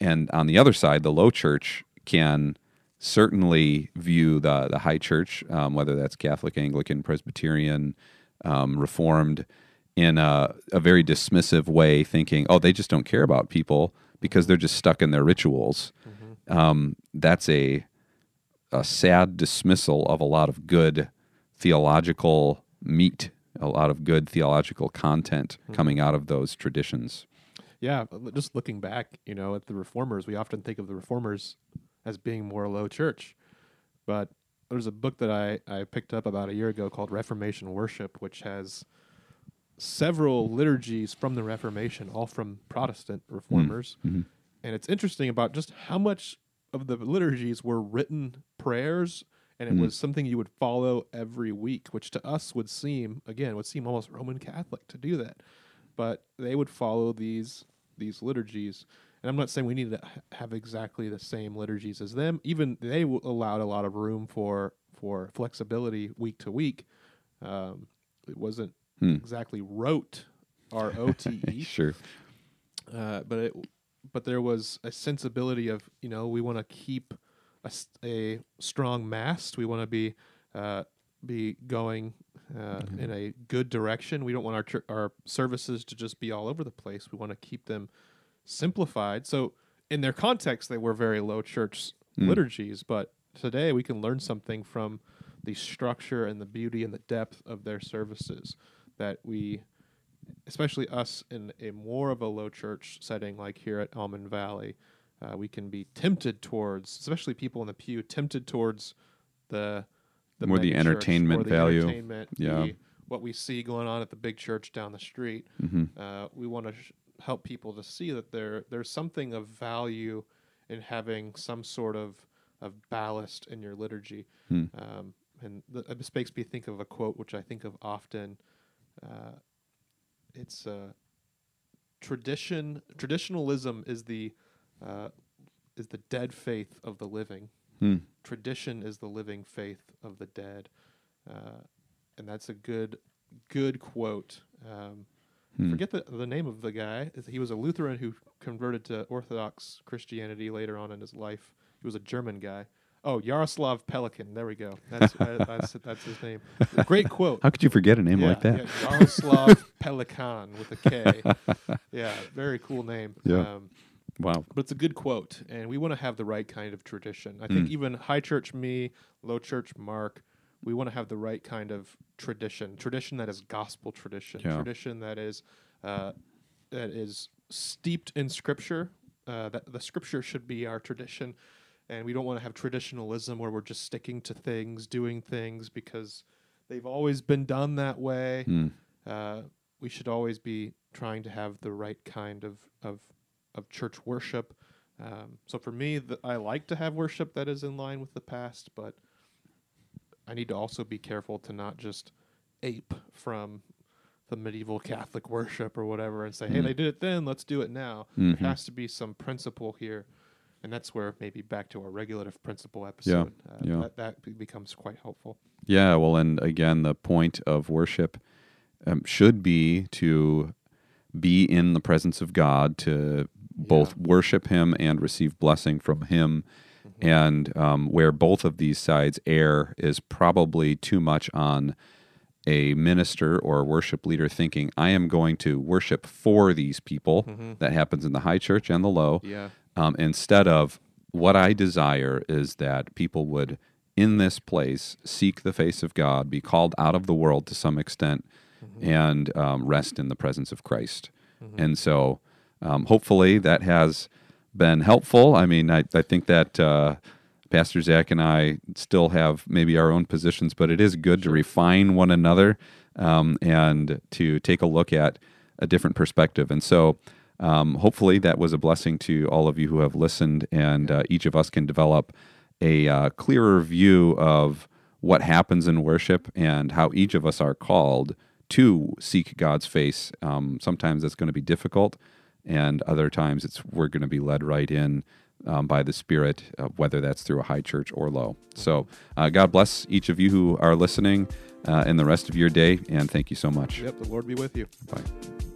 Speaker 2: And on the other side, the low church can certainly view the the high church, um, whether that's Catholic, Anglican, Presbyterian, um, Reformed, in a, a very dismissive way, thinking, "Oh, they just don't care about people because they're just stuck in their rituals." Um, that's a a sad dismissal of a lot of good theological meat, a lot of good theological content coming out of those traditions.
Speaker 1: Yeah, just looking back, you know, at the reformers, we often think of the reformers as being more low church, but there's a book that I I picked up about a year ago called Reformation Worship, which has several liturgies from the Reformation, all from Protestant reformers.
Speaker 2: Mhm.
Speaker 1: And it's interesting about just how much of the liturgies were written prayers and it
Speaker 2: Mhm.
Speaker 1: was something you would follow every week, which to us would seem again would seem almost Roman Catholic to do that. But they would follow these these liturgies. And I'm not saying we need to have exactly the same liturgies as them. Even they allowed a lot of room for for flexibility week to week. Um, it wasn't
Speaker 2: Hmm.
Speaker 1: exactly rote, R O T E,
Speaker 2: Sure.
Speaker 1: uh, but it but there was a sensibility of you know we want to keep a strong mast. We want to be uh, be going uh, in a good direction. We don't want our chur- our services to just be all over the place. We want to keep them simplified. So in their context, they were very low church
Speaker 2: Mm.
Speaker 1: liturgies, but today we can learn something from the structure and the beauty and the depth of their services that we especially us in a more of a low church setting like here at Almond Valley, uh, we can be tempted towards, especially people in the pew, tempted towards the the
Speaker 2: More the entertainment
Speaker 1: the
Speaker 2: value.
Speaker 1: entertainment,
Speaker 2: Yeah.
Speaker 1: the- what we see going on at the big church down the street.
Speaker 2: hmm
Speaker 1: Uh, we want to sh- help people to see that there there's something of value in having some sort of of ballast in your liturgy.
Speaker 2: Hmm.
Speaker 1: Um, and th- this makes me think of a quote which I think of often. Uh, it's uh, tradition. Traditionalism is the uh, is the dead faith of the living.
Speaker 2: Hmm.
Speaker 1: Tradition is the living faith of the dead, uh, and that's a good good quote. Um,
Speaker 2: Hmm.
Speaker 1: Forget the the name of the guy. He was a Lutheran who converted to Orthodox Christianity later on in his life. He was a German guy. Oh, Jaroslav Pelikan. There we go. That's that's, that's his name. Great quote.
Speaker 2: How could you forget a name
Speaker 1: yeah,
Speaker 2: like that?
Speaker 1: Yeah, Jaroslav Pelikan with a K. Yeah, very cool name.
Speaker 2: Yeah.
Speaker 1: Um,
Speaker 2: Wow.
Speaker 1: but it's a good quote, and we want to have the right kind of tradition. I think
Speaker 2: Mm.
Speaker 1: even high church me, low church Mark, we want to have the right kind of tradition. Tradition that is gospel tradition.
Speaker 2: Yeah.
Speaker 1: Tradition that is uh, that is steeped in scripture. Uh, that the scripture should be our tradition, and we don't want to have traditionalism where we're just sticking to things, doing things because they've always been done that way
Speaker 2: Hmm.
Speaker 1: uh, we should always be trying to have the right kind of of, of church worship. Um, so for me, the, I like to have worship that is in line with the past, but I need to also be careful to not just ape from the medieval Catholic worship or whatever and say, "Hey,
Speaker 2: Mhm.
Speaker 1: they did it then, let's do it now."
Speaker 2: Mhm.
Speaker 1: There has to be some principle here, and that's where maybe back to our regulative principle episode. Uh,
Speaker 2: yeah.
Speaker 1: That, that becomes quite helpful.
Speaker 2: Yeah, well, and again, the point of worship um, should be to be in the presence of God, to both worship Him and receive blessing from Him.
Speaker 1: Mm-hmm.
Speaker 2: And um, where both of these sides err is probably too much on a minister or a worship leader thinking, I am going to worship for these people.
Speaker 1: Mhm.
Speaker 2: That happens in the high church and the low
Speaker 1: Yeah.
Speaker 2: Um, instead of what I desire is that people would, in this place, seek the face of God, be called out of the world to some extent, and um, rest in the presence of Christ. And so, um, hopefully, that has been helpful. I mean, I, I think that uh, Pastor Zac and I still have maybe our own positions, but it is good to refine one another um, and to take a look at a different perspective. And so, um, hopefully, that was a blessing to all of you who have listened, and uh, each of us can develop a uh, clearer view of what happens in worship and how each of us are called to seek God's face. Um, sometimes it's going to be difficult, and other times it's we're going to be led right in um, by the Spirit, uh, whether that's through a high church or low. So, uh, God bless each of you who are listening uh, in the rest of your day, and thank you so much.
Speaker 1: Yep. The Lord be with you.
Speaker 2: Bye.